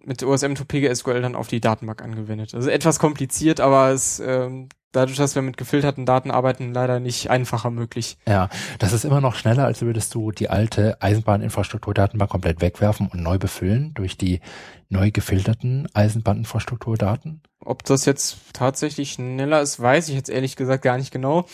mit OSM to PGSQL dann auf die Datenbank angewendet. Also etwas kompliziert, aber es ähm, dadurch, dass wir mit gefilterten Daten arbeiten, leider nicht einfacher möglich. Ja, das ist immer noch schneller, als würdest du die alte Eisenbahninfrastrukturdatenbank komplett wegwerfen und neu befüllen durch die neu gefilterten Eisenbahninfrastrukturdaten. Ob das jetzt tatsächlich schneller ist, weiß ich jetzt ehrlich gesagt gar nicht genau.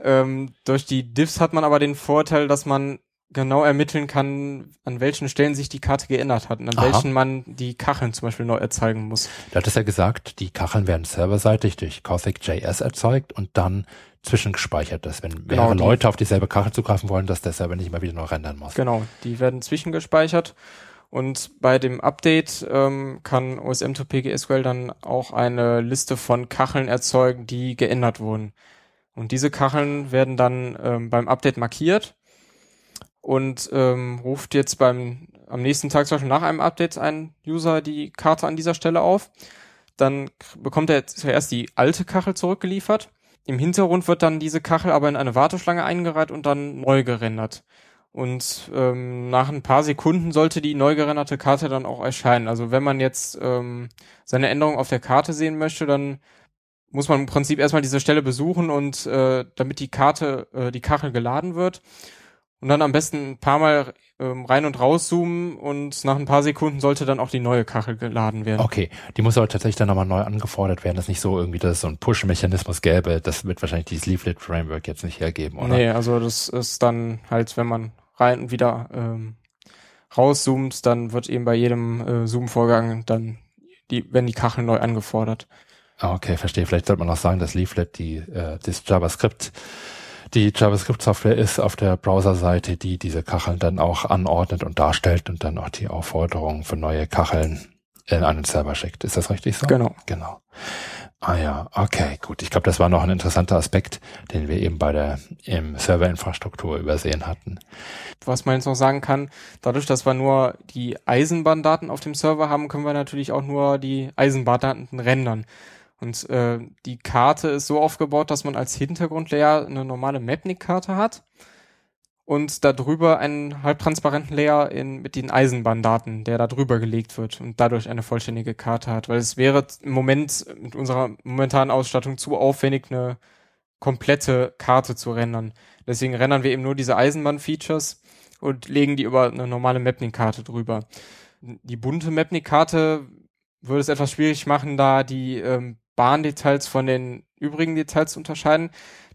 Ähm, durch die Diffs hat man aber den Vorteil, dass man genau ermitteln kann, an welchen Stellen sich die Karte geändert hat und an Aha. welchen man die Kacheln zum Beispiel neu erzeugen muss. Du hattest ja gesagt, die Kacheln werden serverseitig durch Cossack.js erzeugt und dann zwischengespeichert. Dass wenn Genau, mehrere die- Leute auf dieselbe Kachel zugreifen wollen, dass der Server nicht immer wieder neu rendern muss. Genau, die werden zwischengespeichert. Und bei dem Update ähm, kann OSM to PGSQL dann auch eine Liste von Kacheln erzeugen, die geändert wurden. Und diese Kacheln werden dann ähm, beim Update markiert und ähm, ruft jetzt beim am nächsten Tag zum Beispiel nach einem Update ein User die Karte an dieser Stelle auf. Dann bekommt er zuerst die alte Kachel zurückgeliefert. Im Hintergrund wird dann diese Kachel aber in eine Warteschlange eingereiht und dann neu gerendert. Und ähm, nach ein paar Sekunden sollte die neu gerenderte Karte dann auch erscheinen. Also wenn man jetzt ähm, seine Änderung auf der Karte sehen möchte, dann muss man im Prinzip erstmal diese Stelle besuchen und äh, damit die Karte, äh, die Kachel geladen wird. Und dann am besten ein paar Mal ähm, rein und rauszoomen und nach ein paar Sekunden sollte dann auch die neue Kachel geladen werden. Okay, die muss aber tatsächlich dann nochmal neu angefordert werden. Das ist nicht so irgendwie, dass es so ein Push-Mechanismus gäbe. Das wird wahrscheinlich dieses Leaflet-Framework jetzt nicht hergeben, oder? Nee, also das ist dann halt, wenn man rein und wieder ähm, rauszoomt, dann wird eben bei jedem äh, Zoom-Vorgang dann die, werden die Kacheln neu angefordert. Ah, Okay, verstehe. Vielleicht sollte man auch sagen, dass Leaflet die, äh, das JavaScript, die JavaScript-Software ist auf der Browserseite, die diese Kacheln dann auch anordnet und darstellt und dann auch die Aufforderung für neue Kacheln in einen Server schickt. Ist das richtig so? Genau. Genau. Ah ja, okay, gut. Ich glaube, das war noch ein interessanter Aspekt, den wir eben bei der im Serverinfrastruktur übersehen hatten. Was man jetzt noch sagen kann, dadurch, dass wir nur die Eisenbahndaten auf dem Server haben, können wir natürlich auch nur die Eisenbahndaten rendern. Und äh, die Karte ist so aufgebaut, dass man als Hintergrundlayer eine normale Mapnik-Karte hat und darüber einen halbtransparenten Layer in, mit den Eisenbahndaten, der da drüber gelegt wird und dadurch eine vollständige Karte hat. Weil es wäre im Moment mit unserer momentanen Ausstattung zu aufwendig, eine komplette Karte zu rendern. Deswegen rendern wir eben nur diese Eisenbahn-Features und legen die über eine normale Mapnik-Karte drüber. Die bunte Mapnik-Karte würde es etwas schwierig machen, da die ähm, Bahndetails von den übrigen Details zu unterscheiden.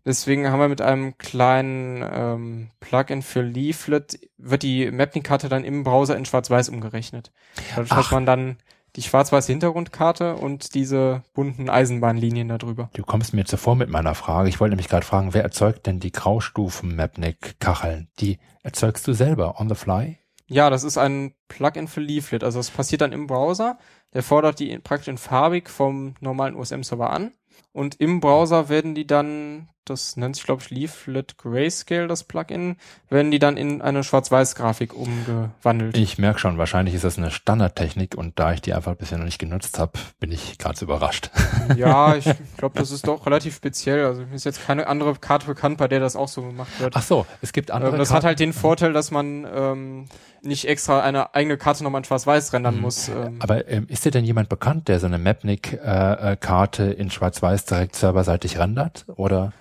Deswegen haben wir mit einem kleinen ähm, Plugin für Leaflet, wird die Mapnik-Karte dann im Browser in Schwarz-Weiß umgerechnet. Dadurch Ach. hat man dann die schwarz-weiße Hintergrundkarte und diese bunten Eisenbahnlinien darüber. Du kommst mir zuvor mit meiner Frage. Ich wollte nämlich gerade fragen, wer erzeugt denn die Graustufen-Mapnik-Kacheln? Die erzeugst du selber on the fly? Ja, das ist ein Plugin für Leaflet. Also es passiert dann im Browser. Der fordert die praktisch in farbig vom normalen OSM-Server an. Und im Browser werden die dann, das nennt sich glaube ich Leaflet Grayscale, das Plugin, werden die dann in eine Schwarz-Weiß-Grafik umgewandelt. Ich merke schon, wahrscheinlich ist das eine Standardtechnik und da ich die einfach bisher noch nicht genutzt habe, bin ich gerade so überrascht. ja, ich glaube, das ist doch relativ speziell. Also mir ist jetzt keine andere Karte bekannt, bei der das auch so gemacht wird. Ach so, es gibt andere. Ähm, das hat Karten- halt den Vorteil, dass man ähm, nicht extra eine eigene Karte nochmal in Schwarz-Weiß rendern Mhm. muss. Ähm, Aber ähm, ist dir denn jemand bekannt, der so eine Mapnik-Karte in Schwarz-Weiß direkt serverseitig rendert? Oder?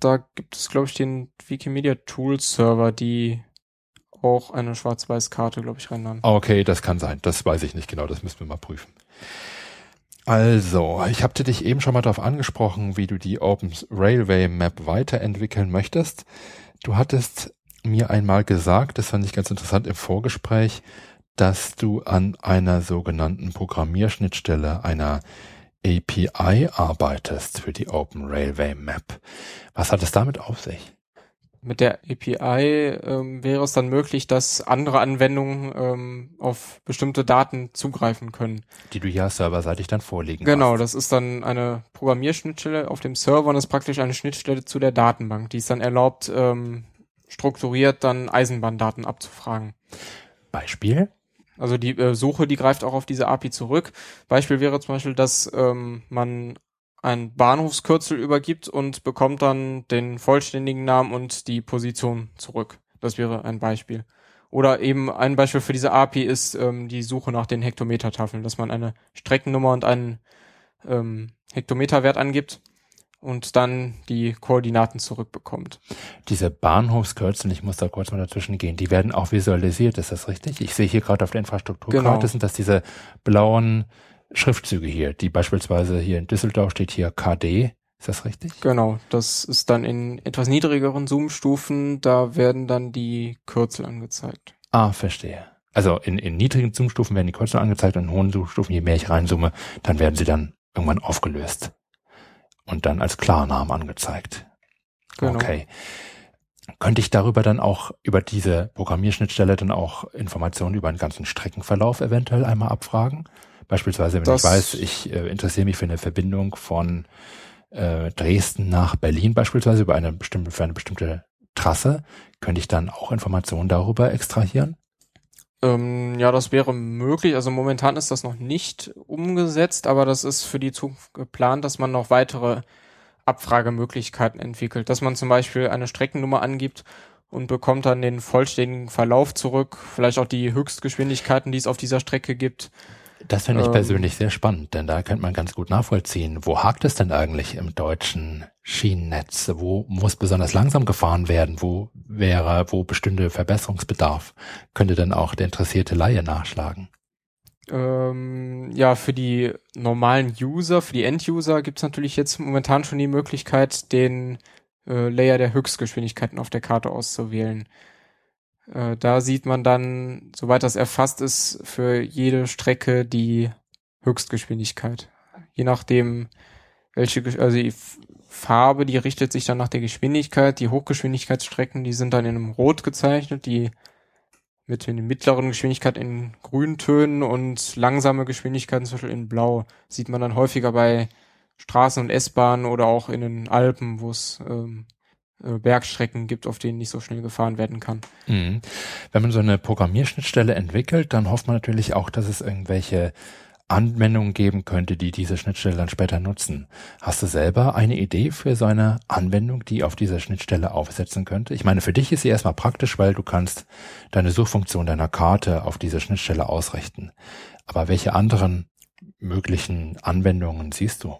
Da gibt es, glaube ich, den Wikimedia Tools Server, die auch eine Schwarz-Weiß-Karte, glaube ich, rendern. Okay, das kann sein. Das weiß ich nicht genau. Das müssen wir mal prüfen. Also, ich hatte dich eben schon mal darauf angesprochen, wie du die Open Railway Map weiterentwickeln möchtest. Du hattest mir einmal gesagt, das fand ich ganz interessant im Vorgespräch, dass du an einer sogenannten Programmierschnittstelle, einer API arbeitest für die Open Railway Map. Was hat es damit auf sich? Mit der API ähm, wäre es dann möglich, dass andere Anwendungen ähm, auf bestimmte Daten zugreifen können. Die du ja serverseitig dann vorlegen Genau, hast. das ist dann eine Programmierschnittstelle auf dem Server und ist praktisch eine Schnittstelle zu der Datenbank, die es dann erlaubt, ähm, strukturiert dann Eisenbahndaten abzufragen. Beispiel? Also die äh, Suche, die greift auch auf diese API zurück. Beispiel wäre zum Beispiel, dass ähm, man ein Bahnhofskürzel übergibt und bekommt dann den vollständigen Namen und die Position zurück. Das wäre ein Beispiel. Oder eben ein Beispiel für diese API ist ähm, die Suche nach den Hektometertafeln, dass man eine Streckennummer und einen ähm, Hektometerwert angibt und dann die Koordinaten zurückbekommt. Diese Bahnhofskürzel, ich muss da kurz mal dazwischen gehen, die werden auch visualisiert, ist das richtig? Ich sehe hier gerade auf der Infrastrukturkarte genau. sind das diese blauen Schriftzüge hier, die beispielsweise hier in Düsseldorf steht hier KD, ist das richtig? Genau, das ist dann in etwas niedrigeren Zoom-Stufen, da werden dann die Kürzel angezeigt. Ah, verstehe. Also in, in niedrigen Zoom-Stufen werden die Kürzel angezeigt und in hohen Zoom-Stufen, je mehr ich reinzoome, dann werden sie dann irgendwann aufgelöst und dann als Klarnamen angezeigt. Genau. Okay. Könnte ich darüber dann auch, über diese Programmierschnittstelle dann auch Informationen über den ganzen Streckenverlauf eventuell einmal abfragen? Beispielsweise, wenn das ich weiß, ich äh, interessiere mich für eine Verbindung von äh, Dresden nach Berlin beispielsweise über eine bestimmte, für eine bestimmte Trasse, könnte ich dann auch Informationen darüber extrahieren? Ähm, ja, das wäre möglich. Also momentan ist das noch nicht umgesetzt, aber das ist für die Zukunft geplant, dass man noch weitere Abfragemöglichkeiten entwickelt. Dass man zum Beispiel eine Streckennummer angibt und bekommt dann den vollständigen Verlauf zurück, vielleicht auch die Höchstgeschwindigkeiten, die es auf dieser Strecke gibt. Das finde ich ähm, persönlich sehr spannend, denn da könnte man ganz gut nachvollziehen, wo hakt es denn eigentlich im deutschen Schienennetz? Wo muss besonders langsam gefahren werden? Wo wäre, wo bestünde Verbesserungsbedarf? Könnte dann auch der interessierte Laie nachschlagen? Ähm, ja, für die normalen User, für die End-User gibt es natürlich jetzt momentan schon die Möglichkeit, den äh, Layer der Höchstgeschwindigkeiten auf der Karte auszuwählen. Äh, da sieht man dann, soweit das erfasst ist, für jede Strecke die Höchstgeschwindigkeit. Je nachdem, welche, also die Farbe, die richtet sich dann nach der Geschwindigkeit. Die Hochgeschwindigkeitsstrecken, die sind dann in einem Rot gezeichnet, die mit den mittleren Geschwindigkeiten in Grüntönen und langsame Geschwindigkeiten zum Beispiel in Blau. Sieht man dann häufiger bei Straßen und S-Bahnen oder auch in den Alpen, wo es ähm, äh, Bergstrecken gibt, auf denen nicht so schnell gefahren werden kann. Mhm. Wenn man so eine Programmierschnittstelle entwickelt, dann hofft man natürlich auch, dass es irgendwelche Anwendungen geben könnte, die diese Schnittstelle dann später nutzen. Hast du selber eine Idee für so eine Anwendung, die auf dieser Schnittstelle aufsetzen könnte? Ich meine, für dich ist sie erstmal praktisch, weil du kannst deine Suchfunktion deiner Karte auf diese Schnittstelle ausrichten. Aber welche anderen möglichen Anwendungen siehst du?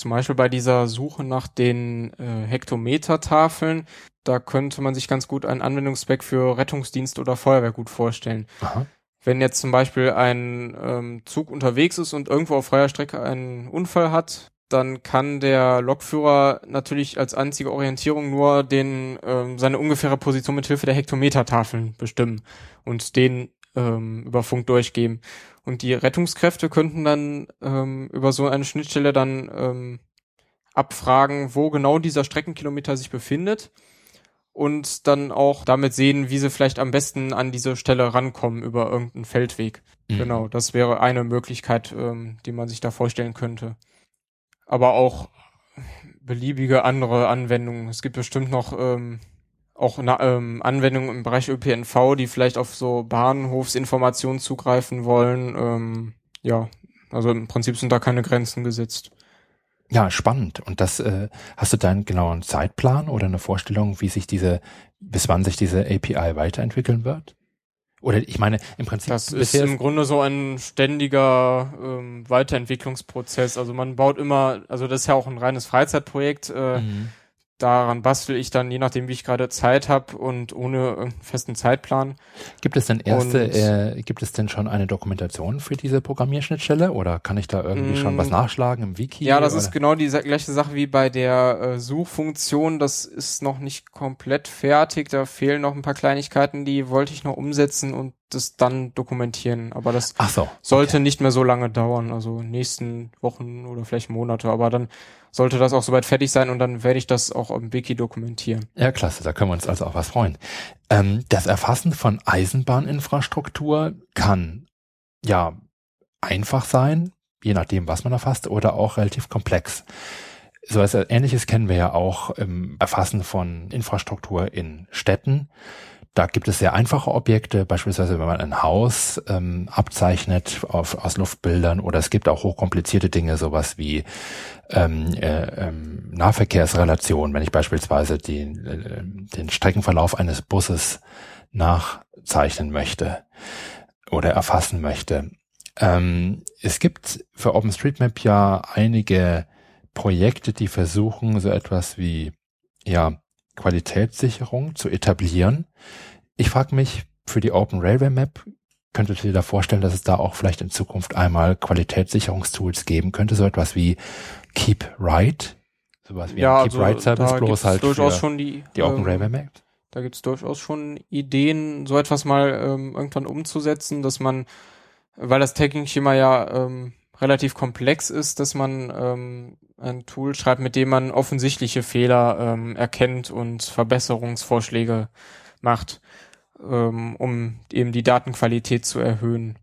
Zum Beispiel bei dieser Suche nach den äh, Hektometertafeln, da könnte man sich ganz gut einen Anwendungszweck für Rettungsdienst oder Feuerwehr gut vorstellen. Aha. Wenn jetzt zum Beispiel ein ähm, Zug unterwegs ist und irgendwo auf freier Strecke einen Unfall hat, dann kann der Lokführer natürlich als einzige Orientierung nur den ähm, seine ungefähre Position mit Hilfe der Hektometertafeln bestimmen und den ähm, über Funk durchgeben. Und die Rettungskräfte könnten dann ähm, über so eine Schnittstelle dann ähm, abfragen, wo genau dieser Streckenkilometer sich befindet und dann auch damit sehen, wie sie vielleicht am besten an diese Stelle rankommen über irgendeinen Feldweg. Mhm. Genau, das wäre eine Möglichkeit, ähm, die man sich da vorstellen könnte. Aber auch beliebige andere Anwendungen. Es gibt bestimmt noch ähm, auch na, ähm, Anwendungen im Bereich ÖPNV, die vielleicht auf so Bahnhofsinformationen zugreifen wollen. Ähm, ja, also im Prinzip sind da keine Grenzen gesetzt. Ja, spannend. Und das äh, hast du da einen genauen Zeitplan oder eine Vorstellung, wie sich diese, bis wann sich diese API weiterentwickeln wird? Oder ich meine, im Prinzip. Das ist im Grunde so ein ständiger ähm, Weiterentwicklungsprozess. Also man baut immer, also das ist ja auch ein reines Freizeitprojekt. Äh, mhm daran bastel ich dann, je nachdem, wie ich gerade Zeit habe und ohne irgendeinen festen Zeitplan. Gibt es denn erste, äh, gibt es denn schon eine Dokumentation für diese Programmierschnittstelle oder kann ich da irgendwie schon was mm. nachschlagen im Wiki? Ja, das oder? ist genau die gleiche Sache wie bei der äh, Suchfunktion. Das ist noch nicht komplett fertig. Da fehlen noch ein paar Kleinigkeiten, die wollte ich noch umsetzen und das dann dokumentieren. Aber das so, sollte okay. nicht mehr so lange dauern, also nächsten Wochen oder vielleicht Monate. Aber dann sollte das auch soweit fertig sein und dann werde ich das auch im Wiki dokumentieren. Ja, klasse, da können wir uns also auch was freuen. Ähm, das Erfassen von Eisenbahninfrastruktur kann ja einfach sein, je nachdem, was man erfasst, oder auch relativ komplex. So etwas Ähnliches kennen wir ja auch im Erfassen von Infrastruktur in Städten. Da gibt es sehr einfache Objekte, beispielsweise wenn man ein Haus ähm, abzeichnet auf, aus Luftbildern oder es gibt auch hochkomplizierte Dinge, sowas wie ähm, äh, ähm, Nahverkehrsrelationen, wenn ich beispielsweise die, äh, den Streckenverlauf eines Busses nachzeichnen möchte oder erfassen möchte. Ähm, es gibt für OpenStreetMap ja einige Projekte, die versuchen, so etwas wie ja Qualitätssicherung zu etablieren. Ich frage mich, für die Open Railway Map, könntet ihr da vorstellen, dass es da auch vielleicht in Zukunft einmal Qualitätssicherungstools geben könnte, so etwas wie Keep Right, sowas wie ja, Keep also Right Service, bloß halt durchaus schon die, die Open ähm, Railway Map? Da gibt's durchaus schon Ideen, so etwas mal ähm, irgendwann umzusetzen, dass man, weil das Tagging-Schema ja ähm, relativ komplex ist, dass man ähm, ein Tool schreibt, mit dem man offensichtliche Fehler ähm, erkennt und Verbesserungsvorschläge macht, ähm, um eben die Datenqualität zu erhöhen.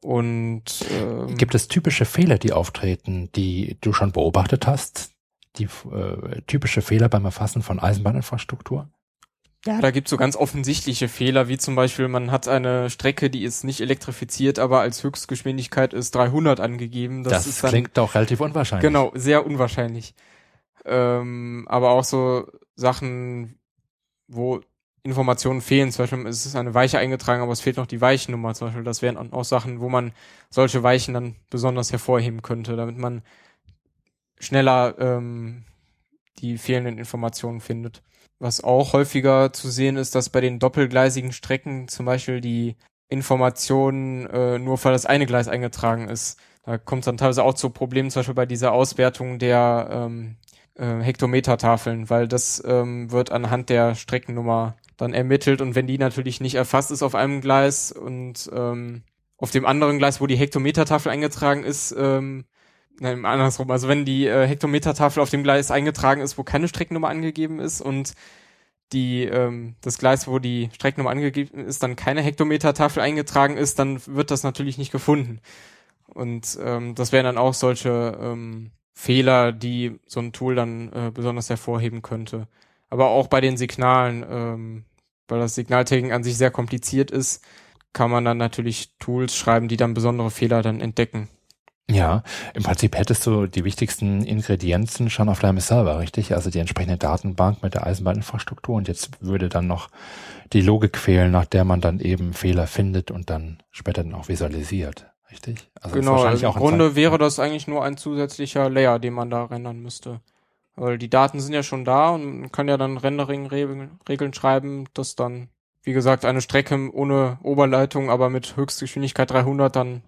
Und ähm, gibt es typische Fehler, die auftreten, die du schon beobachtet hast? Die äh, typische Fehler beim Erfassen von Eisenbahninfrastruktur? Ja, da gibt's so ganz offensichtliche Fehler, wie zum Beispiel, man hat eine Strecke, die ist nicht elektrifiziert, aber als Höchstgeschwindigkeit ist 300 angegeben. Das, das ist dann, klingt doch relativ unwahrscheinlich. Genau, sehr unwahrscheinlich. Ähm, aber auch so Sachen, wo Informationen fehlen. Zum Beispiel ist es eine Weiche eingetragen, aber es fehlt noch die Weichennummer. Zum Beispiel, das wären auch Sachen, wo man solche Weichen dann besonders hervorheben könnte, damit man schneller ähm, die fehlenden Informationen findet. Was auch häufiger zu sehen ist, dass bei den doppelgleisigen Strecken zum Beispiel die Informationen äh, nur für das eine Gleis eingetragen ist. Da kommt es dann teilweise auch zu Problemen, zum Beispiel bei dieser Auswertung der ähm, äh, Hektometertafeln, weil das ähm, wird anhand der Streckennummer dann ermittelt und wenn die natürlich nicht erfasst ist auf einem Gleis und ähm, auf dem anderen Gleis, wo die Hektometertafel eingetragen ist, ähm, nein, andersrum, also wenn die äh, Hektometertafel auf dem Gleis eingetragen ist, wo keine Streckennummer angegeben ist und die ähm, das Gleis, wo die Streckennummer angegeben ist, dann keine Hektometertafel eingetragen ist, dann wird das natürlich nicht gefunden. Und ähm, das wären dann auch solche ähm, Fehler, die so ein Tool dann äh, besonders hervorheben könnte. Aber auch bei den Signalen, ähm, weil das Signaltagging an sich sehr kompliziert ist, kann man dann natürlich Tools schreiben, die dann besondere Fehler dann entdecken. Ja, im Prinzip hättest du die wichtigsten Ingredienzen schon auf deinem Server, richtig? Also die entsprechende Datenbank mit der Eisenbahninfrastruktur und jetzt würde dann noch die Logik fehlen, nach der man dann eben Fehler findet und dann später dann auch visualisiert, richtig? Also genau, also im Grunde wäre das eigentlich nur ein zusätzlicher Layer, den man da rendern müsste. Weil die Daten sind ja schon da und man kann ja dann Rendering-Regeln schreiben, dass dann, wie gesagt, eine Strecke ohne Oberleitung, aber mit Höchstgeschwindigkeit 300 dann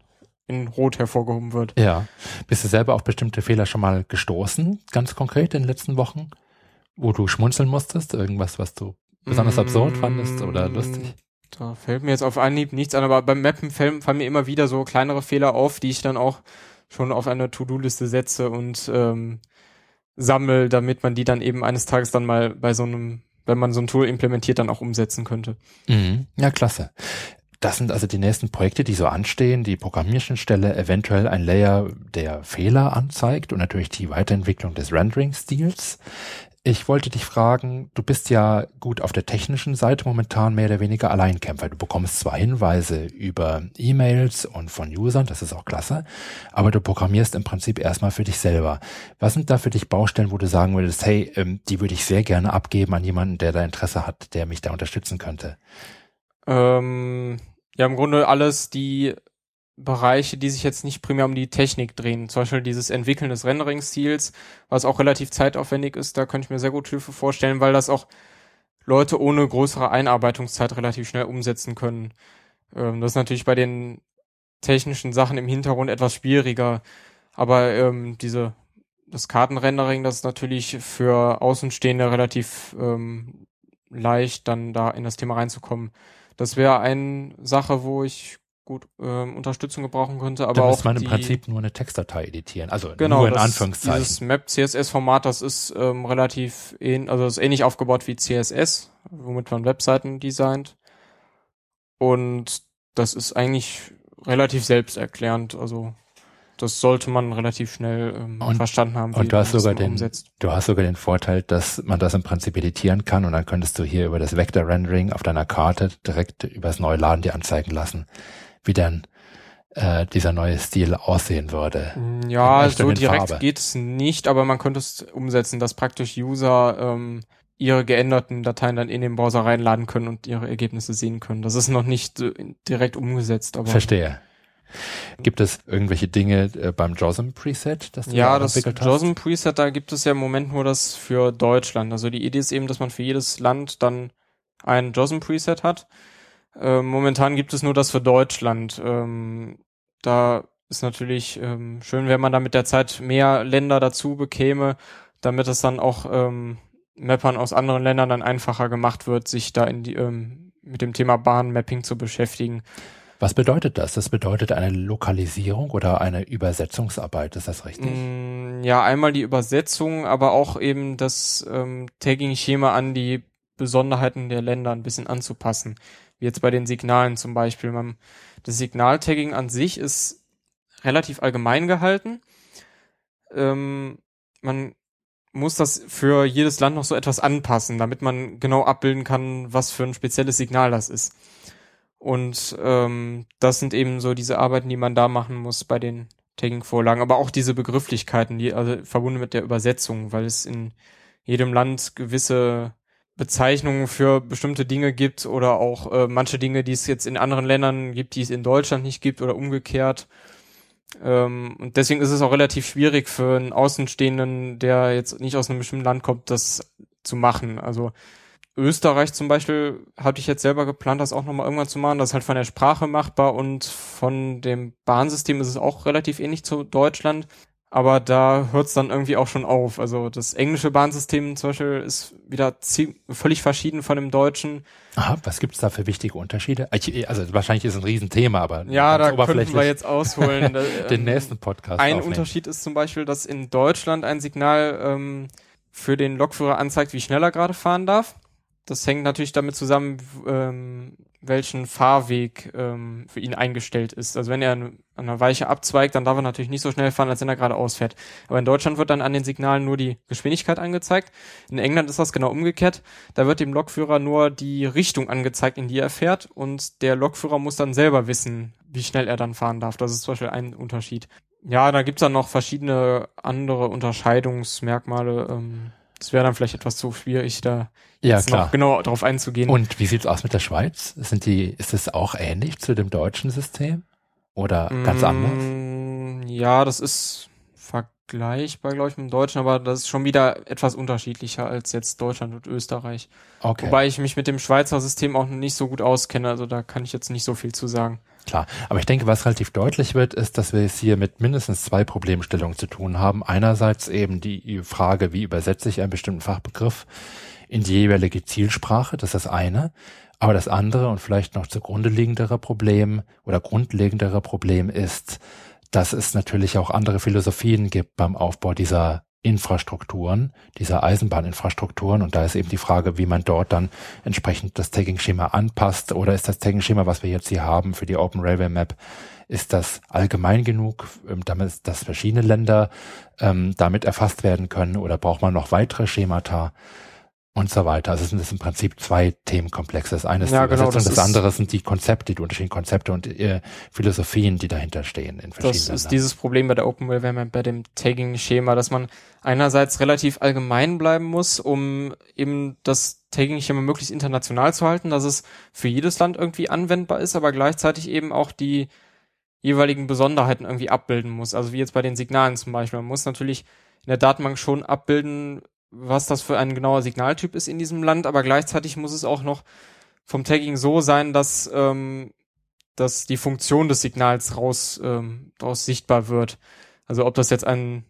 in Rot hervorgehoben wird. Ja. Bist du selber auf bestimmte Fehler schon mal gestoßen, ganz konkret in den letzten Wochen, wo du schmunzeln musstest? Irgendwas, was du besonders mm, absurd fandest oder lustig? Da fällt mir jetzt auf Anhieb nichts an, aber beim Mappen fallen, fallen mir immer wieder so kleinere Fehler auf, die ich dann auch schon auf eine To-Do-Liste setze und ähm, sammel, damit man die dann eben eines Tages dann mal bei so einem, wenn man so ein Tool implementiert, dann auch umsetzen könnte. Mhm. Ja, klasse. Das sind also die nächsten Projekte, die so anstehen. Die Programmierschnittstelle, eventuell ein Layer, der Fehler anzeigt und natürlich die Weiterentwicklung des Rendering-Stils. Ich wollte dich fragen, du bist ja gut auf der technischen Seite momentan mehr oder weniger Alleinkämpfer. Du bekommst zwar Hinweise über E-Mails und von Usern, das ist auch klasse, aber du programmierst im Prinzip erstmal für dich selber. Was sind da für dich Baustellen, wo du sagen würdest, hey, ähm, die würde ich sehr gerne abgeben an jemanden, der da Interesse hat, der mich da unterstützen könnte? Ähm, ja, im Grunde alles die Bereiche, die sich jetzt nicht primär um die Technik drehen. Zum Beispiel dieses Entwickeln des Rendering-Stils, was auch relativ zeitaufwendig ist, da könnte ich mir sehr gut Hilfe vorstellen, weil das auch Leute ohne größere Einarbeitungszeit relativ schnell umsetzen können. Ähm, das ist natürlich bei den technischen Sachen im Hintergrund etwas schwieriger, aber ähm, diese das Kartenrendering, das ist natürlich für Außenstehende relativ ähm, leicht, dann da in das Thema reinzukommen. Das wäre eine Sache, wo ich gut ähm, Unterstützung gebrauchen könnte, aber da auch man im Prinzip nur eine Textdatei editieren, also genau, nur in das, Anführungszeichen. Dieses Map CSS Format, das ist ähm, relativ ähn, also ist ähnlich aufgebaut wie CSS, womit man Webseiten designt. Und das ist eigentlich relativ selbsterklärend, also das sollte man relativ schnell ähm, und, verstanden haben. und du hast sogar den, umsetzt. du hast sogar den Vorteil, dass man das im Prinzip editieren kann und dann könntest du hier über das Vector Rendering auf deiner Karte direkt übers Neuladen dir anzeigen lassen wie dann äh, dieser neue Stil aussehen würde. Mm, ja, so direkt Farbe. geht es nicht, aber man könnte es umsetzen, dass praktisch User ähm, ihre geänderten Dateien dann in den Browser reinladen können und ihre Ergebnisse sehen können. Das ist noch nicht äh, direkt umgesetzt, aber. Verstehe. Gibt es irgendwelche Dinge äh, beim JOSM Preset, das du ja, da das JOSM Preset, da gibt es ja im Moment nur das für Deutschland. Also die Idee ist eben, dass man für jedes Land dann ein JOSM Preset hat ähm, momentan gibt es nur das für Deutschland. Ähm, da ist natürlich ähm, schön, wenn man da mit der Zeit mehr Länder dazu bekäme, damit es dann auch ähm, Mappern aus anderen Ländern dann einfacher gemacht wird, sich da in die, ähm, mit dem Thema Bahnmapping zu beschäftigen. Was bedeutet das? Das bedeutet eine Lokalisierung oder eine Übersetzungsarbeit, ist das richtig? Mm, ja, einmal die Übersetzung, aber auch eben das ähm, Tagging-Schema an die Besonderheiten der Länder ein bisschen anzupassen wie jetzt bei den Signalen zum Beispiel. Man, das Signaltagging an sich ist relativ allgemein gehalten. Ähm, man muss das für jedes Land noch so etwas anpassen, damit man genau abbilden kann, was für ein spezielles Signal das ist. Und ähm, das sind eben so diese Arbeiten, die man da machen muss bei den Tagging-Vorlagen, aber auch diese Begrifflichkeiten, die also verbunden mit der Übersetzung, weil es in jedem Land gewisse Bezeichnungen für bestimmte Dinge gibt oder auch äh, manche Dinge, die es jetzt in anderen Ländern gibt, die es in Deutschland nicht gibt oder umgekehrt. Ähm, und deswegen ist es auch relativ schwierig für einen Außenstehenden, der jetzt nicht aus einem bestimmten Land kommt, das zu machen. Also Österreich zum Beispiel hatte ich jetzt selber geplant, das auch nochmal irgendwann zu machen. Das ist halt von der Sprache machbar und von dem Bahnsystem ist es auch relativ ähnlich zu Deutschland aber da hört es dann irgendwie auch schon auf. Also das englische Bahnsystem zum Beispiel ist wieder völlig verschieden von dem deutschen. Aha, was gibt's da für wichtige Unterschiede? Also wahrscheinlich ist es ein Riesenthema, aber ja, da könnten wir jetzt ausholen. Den nächsten Podcast. Ein aufnehmen. Unterschied ist zum Beispiel, dass in Deutschland ein Signal ähm, für den Lokführer anzeigt, wie schnell er gerade fahren darf. Das hängt natürlich damit zusammen, ähm, welchen Fahrweg ähm, für ihn eingestellt ist. Also wenn er an einer Weiche abzweigt, dann darf er natürlich nicht so schnell fahren, als wenn er gerade ausfährt. Aber in Deutschland wird dann an den Signalen nur die Geschwindigkeit angezeigt. In England ist das genau umgekehrt. Da wird dem Lokführer nur die Richtung angezeigt, in die er fährt und der Lokführer muss dann selber wissen, wie schnell er dann fahren darf. Das ist zum Beispiel ein Unterschied. Ja, da gibt's dann noch verschiedene andere Unterscheidungsmerkmale. Ähm, das wäre dann vielleicht etwas zu schwierig, da ja, jetzt klar. noch genau darauf einzugehen. Und wie sieht's aus mit der Schweiz? Sind die, ist es auch ähnlich zu dem deutschen System? Oder ganz mm, anders? Ja, das ist vergleichbar, glaube ich, mit dem Deutschen, aber das ist schon wieder etwas unterschiedlicher als jetzt Deutschland und Österreich. Okay. Wobei ich mich mit dem Schweizer System auch nicht so gut auskenne, also da kann ich jetzt nicht so viel zu sagen. Klar, aber ich denke, was relativ deutlich wird, ist, dass wir es hier mit mindestens zwei Problemstellungen zu tun haben. Einerseits eben die Frage, wie übersetze ich einen bestimmten Fachbegriff in die jeweilige Zielsprache, das ist das eine. Aber das andere und vielleicht noch zugrunde liegendere Problem oder grundlegendere Problem ist, dass es natürlich auch andere Philosophien gibt beim Aufbau dieser Infrastrukturen, dieser Eisenbahninfrastrukturen. Und da ist eben die Frage, wie man dort dann entsprechend das Tagging-Schema anpasst. Oder ist das Tagging-Schema, was wir jetzt hier haben für die Open Railway Map, ist das allgemein genug, ähm, damit dass verschiedene Länder ähm, damit erfasst werden können? Oder braucht man noch weitere Schemata? Und so weiter. Also es sind im Prinzip zwei Themenkomplexe. Das eine ist ja, die genau, Übersetzung, das, das andere sind die Konzepte, die unterschiedlichen Konzepte und äh, Philosophien, die dahinter stehen in verschiedenen Das ist dieses Problem bei der Open Railway bei dem Tagging-Schema, dass man einerseits relativ allgemein bleiben muss, um eben das Tagging-Schema möglichst international zu halten, dass es für jedes Land irgendwie anwendbar ist, aber gleichzeitig eben auch die jeweiligen Besonderheiten irgendwie abbilden muss. Also wie jetzt bei den Signalen zum Beispiel. Man muss natürlich in der Datenbank schon abbilden, was das für ein genauer Signaltyp ist in diesem Land, aber gleichzeitig muss es auch noch vom Tagging so sein, dass, ähm, dass die Funktion des Signals raus, ähm, raus sichtbar wird. Also ob das jetzt ein,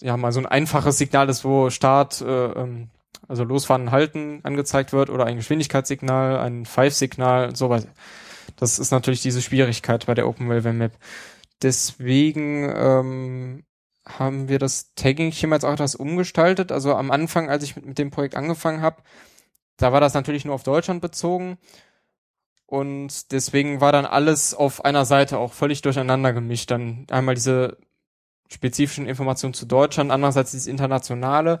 ja, mal so ein einfaches Signal ist, wo Start, äh, ähm, also losfahren, halten angezeigt wird oder ein Geschwindigkeitssignal, ein Five-Signal, sowas. Das ist natürlich diese Schwierigkeit bei der Open Railway Map. Deswegen ähm, haben wir das Tagging-Schema jetzt auch etwas umgestaltet. Also am Anfang, als ich mit, mit dem Projekt angefangen habe, da war das natürlich nur auf Deutschland bezogen. Und deswegen war dann alles auf einer Seite auch völlig durcheinander gemischt. Dann einmal diese spezifischen Informationen zu Deutschland, andererseits dieses internationale.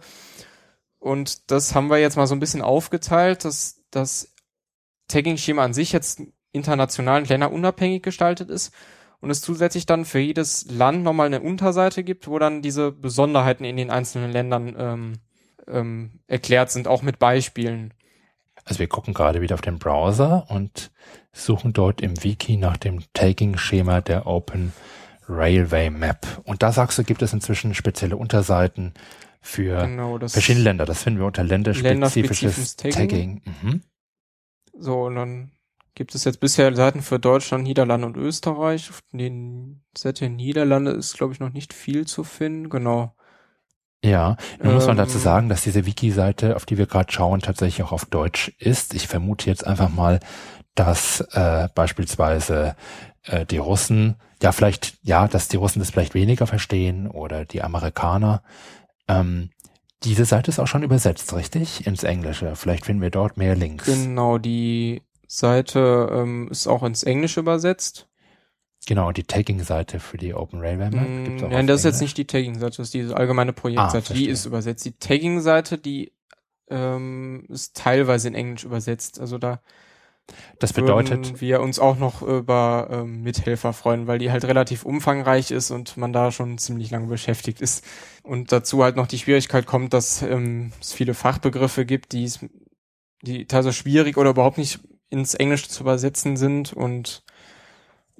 Und das haben wir jetzt mal so ein bisschen aufgeteilt, dass das Tagging-Schema an sich jetzt international und länderunabhängig gestaltet ist und es zusätzlich dann für jedes Land nochmal eine Unterseite gibt, wo dann diese Besonderheiten in den einzelnen Ländern ähm, ähm, erklärt sind, auch mit Beispielen. Also wir gucken gerade wieder auf den Browser und suchen dort im Wiki nach dem Tagging-Schema der Open Railway Map. Und da sagst du, gibt es inzwischen spezielle Unterseiten für genau, verschiedene Länder. Das finden wir unter länderspezifisches Tagging. Tagging. Mhm. So, und dann gibt es jetzt bisher Seiten für Deutschland, Niederlande und Österreich. Auf den Seite Niederlande ist, glaube ich, noch nicht viel zu finden. Genau. Ja, nun ähm, muss man dazu ähm, sagen, dass diese Wiki-Seite, auf die wir gerade schauen, tatsächlich auch auf Deutsch ist. Ich vermute jetzt einfach mal, dass äh, beispielsweise äh, die Russen, ja vielleicht, ja, dass die Russen das vielleicht weniger verstehen oder die Amerikaner. Ähm, diese Seite ist auch schon übersetzt, richtig? Ins Englische. Vielleicht finden wir dort mehr Links. Genau, die Seite ähm, ist auch ins Englische übersetzt. Genau, die Tagging-Seite für die Open Railway Map. Mm, gibt's auch Nein, das ist jetzt nicht die Tagging-Seite, das ist diese allgemeine Projektseite. Ah, die ist übersetzt. Die Tagging-Seite, die ähm, ist teilweise in Englisch übersetzt. Also da das bedeutet, wir uns auch noch über ähm, Mithelfer freuen, weil die halt relativ umfangreich ist und man da schon ziemlich lange beschäftigt ist. Und dazu halt noch die Schwierigkeit kommt, dass ähm, es viele Fachbegriffe gibt, die es, die teilweise schwierig oder überhaupt nicht ins Englische zu übersetzen sind und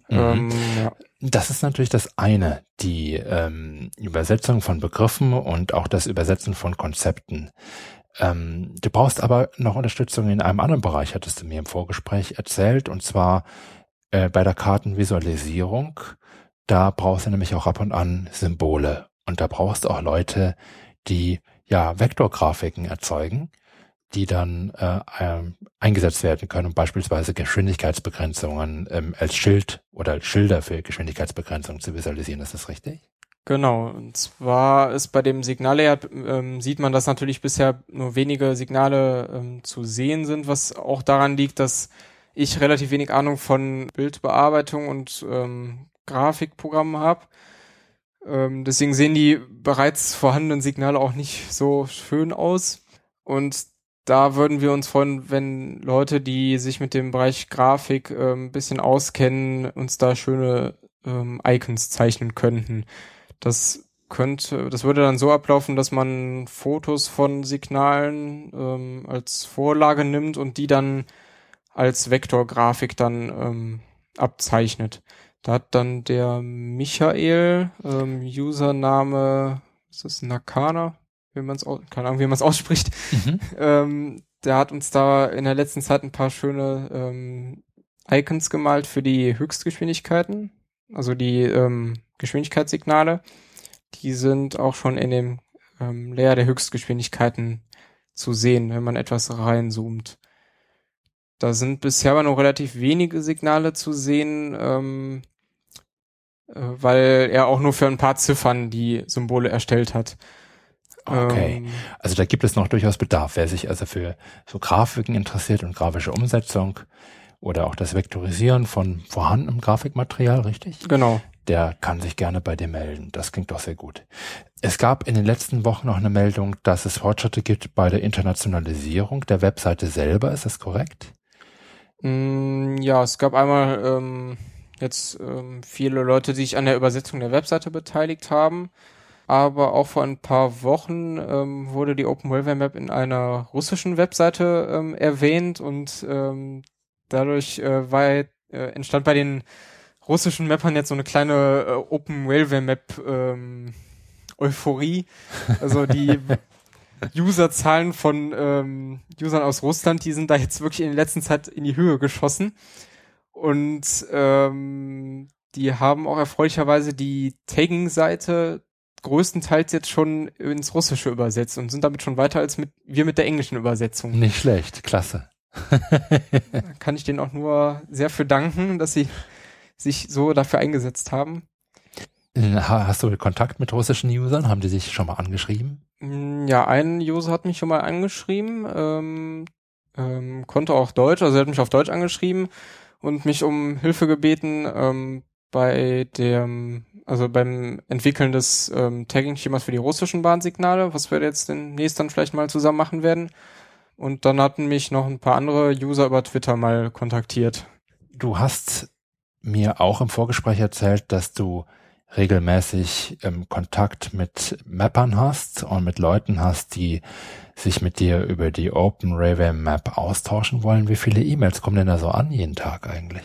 mhm. ähm, ja. Das ist natürlich das eine, die ähm, Übersetzung von Begriffen und auch das Übersetzen von Konzepten. Ähm, du brauchst aber noch Unterstützung in einem anderen Bereich, hattest du mir im Vorgespräch erzählt, und zwar äh, bei der Kartenvisualisierung. Da brauchst du nämlich auch ab und an Symbole. Und da brauchst du auch Leute, die ja Vektorgrafiken erzeugen die dann äh, äh, eingesetzt werden können, um beispielsweise Geschwindigkeitsbegrenzungen ähm, als Schild oder als Schilder für Geschwindigkeitsbegrenzungen zu visualisieren. Ist das richtig? Genau. Und zwar ist bei dem Signallayer ähm, sieht man, dass natürlich bisher nur wenige Signale ähm, zu sehen sind, was auch daran liegt, dass ich relativ wenig Ahnung von Bildbearbeitung und ähm, Grafikprogrammen habe. Ähm, deswegen sehen die bereits vorhandenen Signale auch nicht so schön aus. Und da würden wir uns freuen, wenn Leute, die sich mit dem Bereich Grafik äh, ein bisschen auskennen, uns da schöne ähm, Icons zeichnen könnten. Das könnte, das würde dann so ablaufen, dass man Fotos von Signalen ähm, als Vorlage nimmt und die dann als Vektorgrafik dann ähm, abzeichnet. Da hat dann der Michael ähm, Username, ist das Nakana? Wie man es keine Ahnung, wie man es ausspricht. Mhm. Ähm, der hat uns da in der letzten Zeit ein paar schöne ähm, Icons gemalt für die Höchstgeschwindigkeiten, also die ähm, Geschwindigkeitssignale. Die sind auch schon in dem ähm, Layer der Höchstgeschwindigkeiten zu sehen, wenn man etwas reinzoomt. Da sind bisher aber noch relativ wenige Signale zu sehen, ähm, äh, weil er auch nur für ein paar Ziffern die Symbole erstellt hat. Okay. Ähm, also da gibt es noch durchaus Bedarf. Wer sich also für so Grafiken interessiert und grafische Umsetzung oder auch das Vektorisieren von vorhandenem Grafikmaterial, richtig? Genau. Der kann sich gerne bei dir melden. Das klingt doch sehr gut. Es gab in den letzten Wochen noch eine Meldung, dass es Fortschritte gibt bei der Internationalisierung der Webseite selber. Ist das korrekt? Mm, ja, es gab einmal ähm, jetzt ähm, viele Leute, die sich an der Übersetzung der Webseite beteiligt haben aber auch vor ein paar Wochen ähm, wurde die Open Railway Map in einer russischen Webseite ähm, erwähnt und ähm, dadurch äh, war, äh, entstand bei den russischen Mappern jetzt so eine kleine äh, Open Railway Map ähm, Euphorie. Also die Userzahlen von ähm, Usern aus Russland, die sind da jetzt wirklich in der letzten Zeit in die Höhe geschossen. Und ähm, die haben auch erfreulicherweise die Tagging-Seite größtenteils jetzt schon ins Russische übersetzt und sind damit schon weiter als mit, wir mit der englischen Übersetzung. Nicht schlecht, klasse. kann ich denen auch nur sehr für danken, dass sie sich so dafür eingesetzt haben. Hast du Kontakt mit russischen Usern? Haben die sich schon mal angeschrieben? Mm, ja, ein User hat mich schon mal angeschrieben, ähm, ähm, konnte auch Deutsch, also er hat mich auf Deutsch angeschrieben und mich um Hilfe gebeten ähm, bei dem, also beim Entwickeln des ähm, Tagging-Schemas für die russischen Bahnsignale, was wir jetzt demnächst dann vielleicht mal zusammen machen werden. Und dann hatten mich noch ein paar andere User über Twitter mal kontaktiert. Du hast mir auch im Vorgespräch erzählt, dass du regelmäßig ähm, Kontakt mit Mappern hast und mit Leuten hast, die sich mit dir über die Open Railway Map austauschen wollen. Wie viele E-Mails kommen denn da so an jeden Tag eigentlich?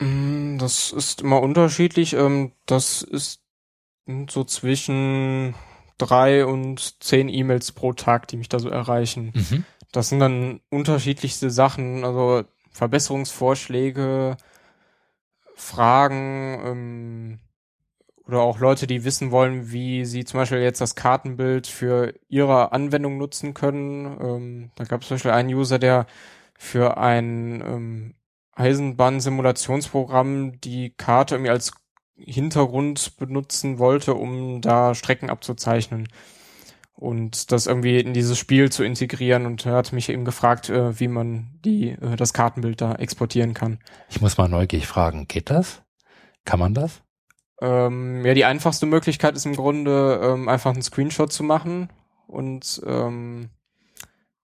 Mm, das ist immer unterschiedlich. Ähm, das ist so zwischen drei und zehn E-Mails pro Tag, die mich da so erreichen. Mhm. Das sind dann unterschiedlichste Sachen, also Verbesserungsvorschläge, Fragen, ähm, oder auch Leute, die wissen wollen, wie sie zum Beispiel jetzt das Kartenbild für ihre Anwendung nutzen können. Ähm, da gab es zum Beispiel einen User, der für ein ähm, Eisenbahn-Simulationsprogramm die Karte irgendwie als Hintergrund benutzen wollte, um da Strecken abzuzeichnen und das irgendwie in dieses Spiel zu integrieren und er hat mich eben gefragt, äh, wie man die äh, das Kartenbild da exportieren kann. Ich muss mal neugierig fragen, geht das? Kann man das? Ähm, ja, die einfachste Möglichkeit ist im Grunde ähm, einfach einen Screenshot zu machen und ähm,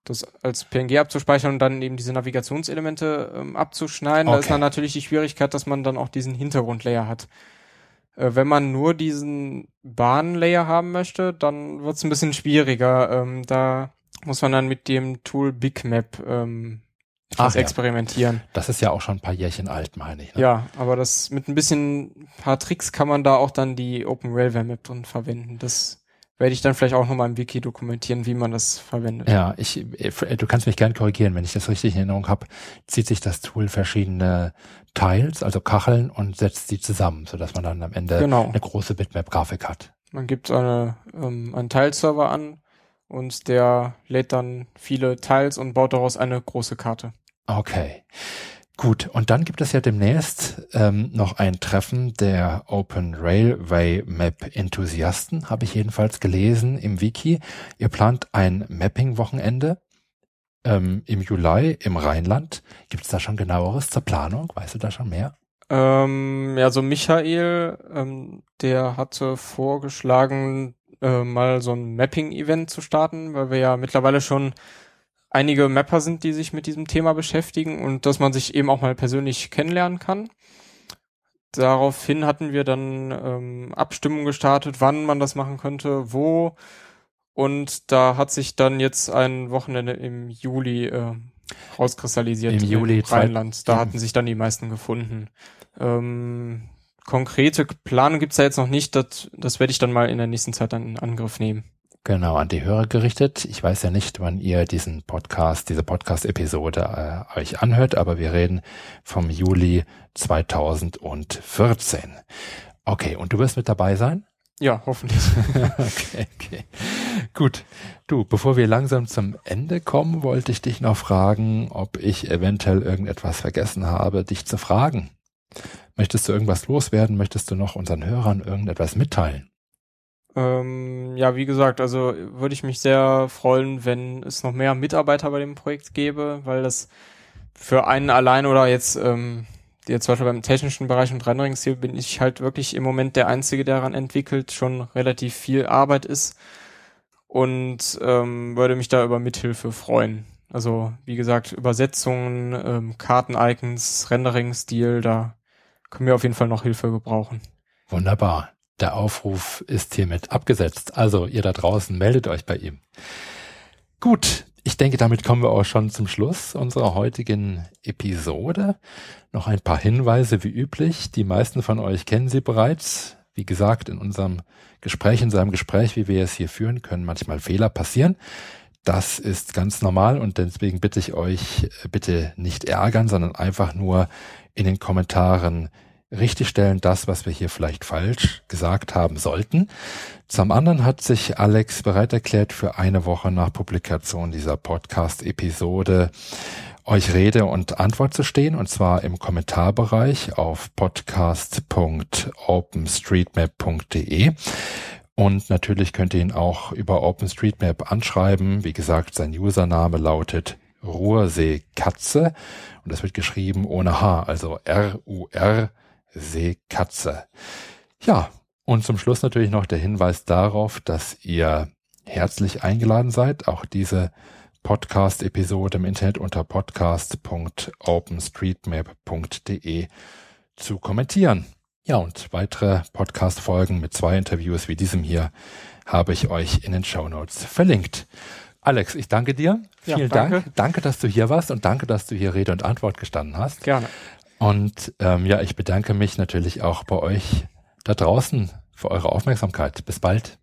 das als PNG abzuspeichern und dann eben diese Navigationselemente ähm, abzuschneiden. Okay. Da ist dann natürlich die Schwierigkeit, dass man dann auch diesen Hintergrundlayer hat. Äh, wenn man nur diesen Bahnlayer haben möchte, dann wird es ein bisschen schwieriger. Ähm, da muss man dann mit dem Tool BigMap ähm, Ach, experimentieren. Ja. Das ist ja auch schon ein paar Jährchen alt, meine ich. Ne? Ja, aber das mit ein bisschen paar Tricks kann man da auch dann die Open Railway Map drin verwenden. Das werde ich dann vielleicht auch nochmal im Wiki dokumentieren, wie man das verwendet. Ja, ich, äh, du kannst mich gern korrigieren, wenn ich das richtig in Erinnerung habe, zieht sich das Tool verschiedene Tiles, also Kacheln und setzt sie zusammen, sodass man dann am Ende genau. eine große Bitmap-Grafik hat. Man gibt eine, ähm, einen Teilserver an und der lädt dann viele Tiles und baut daraus eine große Karte. Okay. Gut, und dann gibt es ja demnächst ähm, noch ein Treffen der Open Railway Map Enthusiasten, habe ich jedenfalls gelesen im Wiki. Ihr plant ein Mapping-Wochenende ähm, im Juli im Rheinland. Gibt es da schon genaueres zur Planung? Weißt du da schon mehr? Ähm, ja, so Michael, ähm, der hatte vorgeschlagen, äh, mal so ein Mapping-Event zu starten, weil wir ja mittlerweile schon einige Mapper sind, die sich mit diesem Thema beschäftigen und dass man sich eben auch mal persönlich kennenlernen kann. Daraufhin hatten wir dann ähm, Abstimmung gestartet, wann man das machen könnte, wo. Und da hat sich dann jetzt ein Wochenende im Juli äh, rauskristallisiert. Im Juli Rheinland. Da hatten sich dann die meisten gefunden. Ähm, konkrete Planung gibt's da jetzt noch nicht. Das, das werde ich dann mal in der nächsten Zeit dann in Angriff nehmen. Genau, an die Hörer gerichtet. Ich weiß ja nicht, wann ihr diesen Podcast, diese Podcast-Episode äh, euch anhört, aber wir reden vom Juli 2014. Okay, und du wirst mit dabei sein? Ja, hoffentlich. okay, okay. Gut. Du, bevor wir langsam zum Ende kommen, wollte ich dich noch fragen, ob ich eventuell irgendetwas vergessen habe, dich zu fragen. Möchtest du irgendwas loswerden? Möchtest du noch unseren Hörern irgendetwas mitteilen? Ähm, ja, wie gesagt, also würde ich mich sehr freuen, wenn es noch mehr Mitarbeiter bei dem Projekt gäbe, weil das für einen allein oder jetzt, ähm, jetzt zum Beispiel beim technischen Bereich und Renderingsstil bin ich halt wirklich im Moment der Einzige, der daran entwickelt, schon relativ viel Arbeit ist und ähm, würde mich da über Mithilfe freuen. Also wie gesagt, Übersetzungen, ähm, Karten-Icons, Rendering-Stil, da können wir auf jeden Fall noch Hilfe gebrauchen. Wunderbar. Der Aufruf ist hiermit abgesetzt. Also ihr da draußen meldet euch bei ihm. Gut, ich denke, damit kommen wir auch schon zum Schluss unserer heutigen Episode. Noch ein paar Hinweise wie üblich. Die meisten von euch kennen sie bereits. Wie gesagt, in unserem Gespräch, in seinem Gespräch, wie wir es hier führen, können manchmal Fehler passieren. Das ist ganz normal und deswegen bitte ich euch, bitte nicht ärgern, sondern einfach nur in den Kommentaren richtigstellen, das, was wir hier vielleicht falsch gesagt haben sollten. Zum anderen hat sich Alex bereit erklärt, für eine Woche nach Publikation dieser Podcast-Episode euch Rede und Antwort zu stehen, und zwar im Kommentarbereich auf podcast.openstreetmap.de. Und natürlich könnt ihr ihn auch über OpenStreetMap anschreiben. Wie gesagt, sein Username lautet Ruhrsee Katze und das wird geschrieben ohne H, also R-U-R Seekatze. Ja, und zum Schluss natürlich noch der Hinweis darauf, dass ihr herzlich eingeladen seid, auch diese Podcast-Episode im Internet unter podcast.openstreetmap.de zu kommentieren. Ja, und weitere Podcast-Folgen mit zwei Interviews wie diesem hier habe ich euch in den Show Notes verlinkt. Alex, ich danke dir. Ja, Vielen danke. Dank. Danke, dass du hier warst und danke, dass du hier Rede und Antwort gestanden hast. Gerne. Und ähm, ja, ich bedanke mich natürlich auch bei euch da draußen für eure Aufmerksamkeit. Bis bald.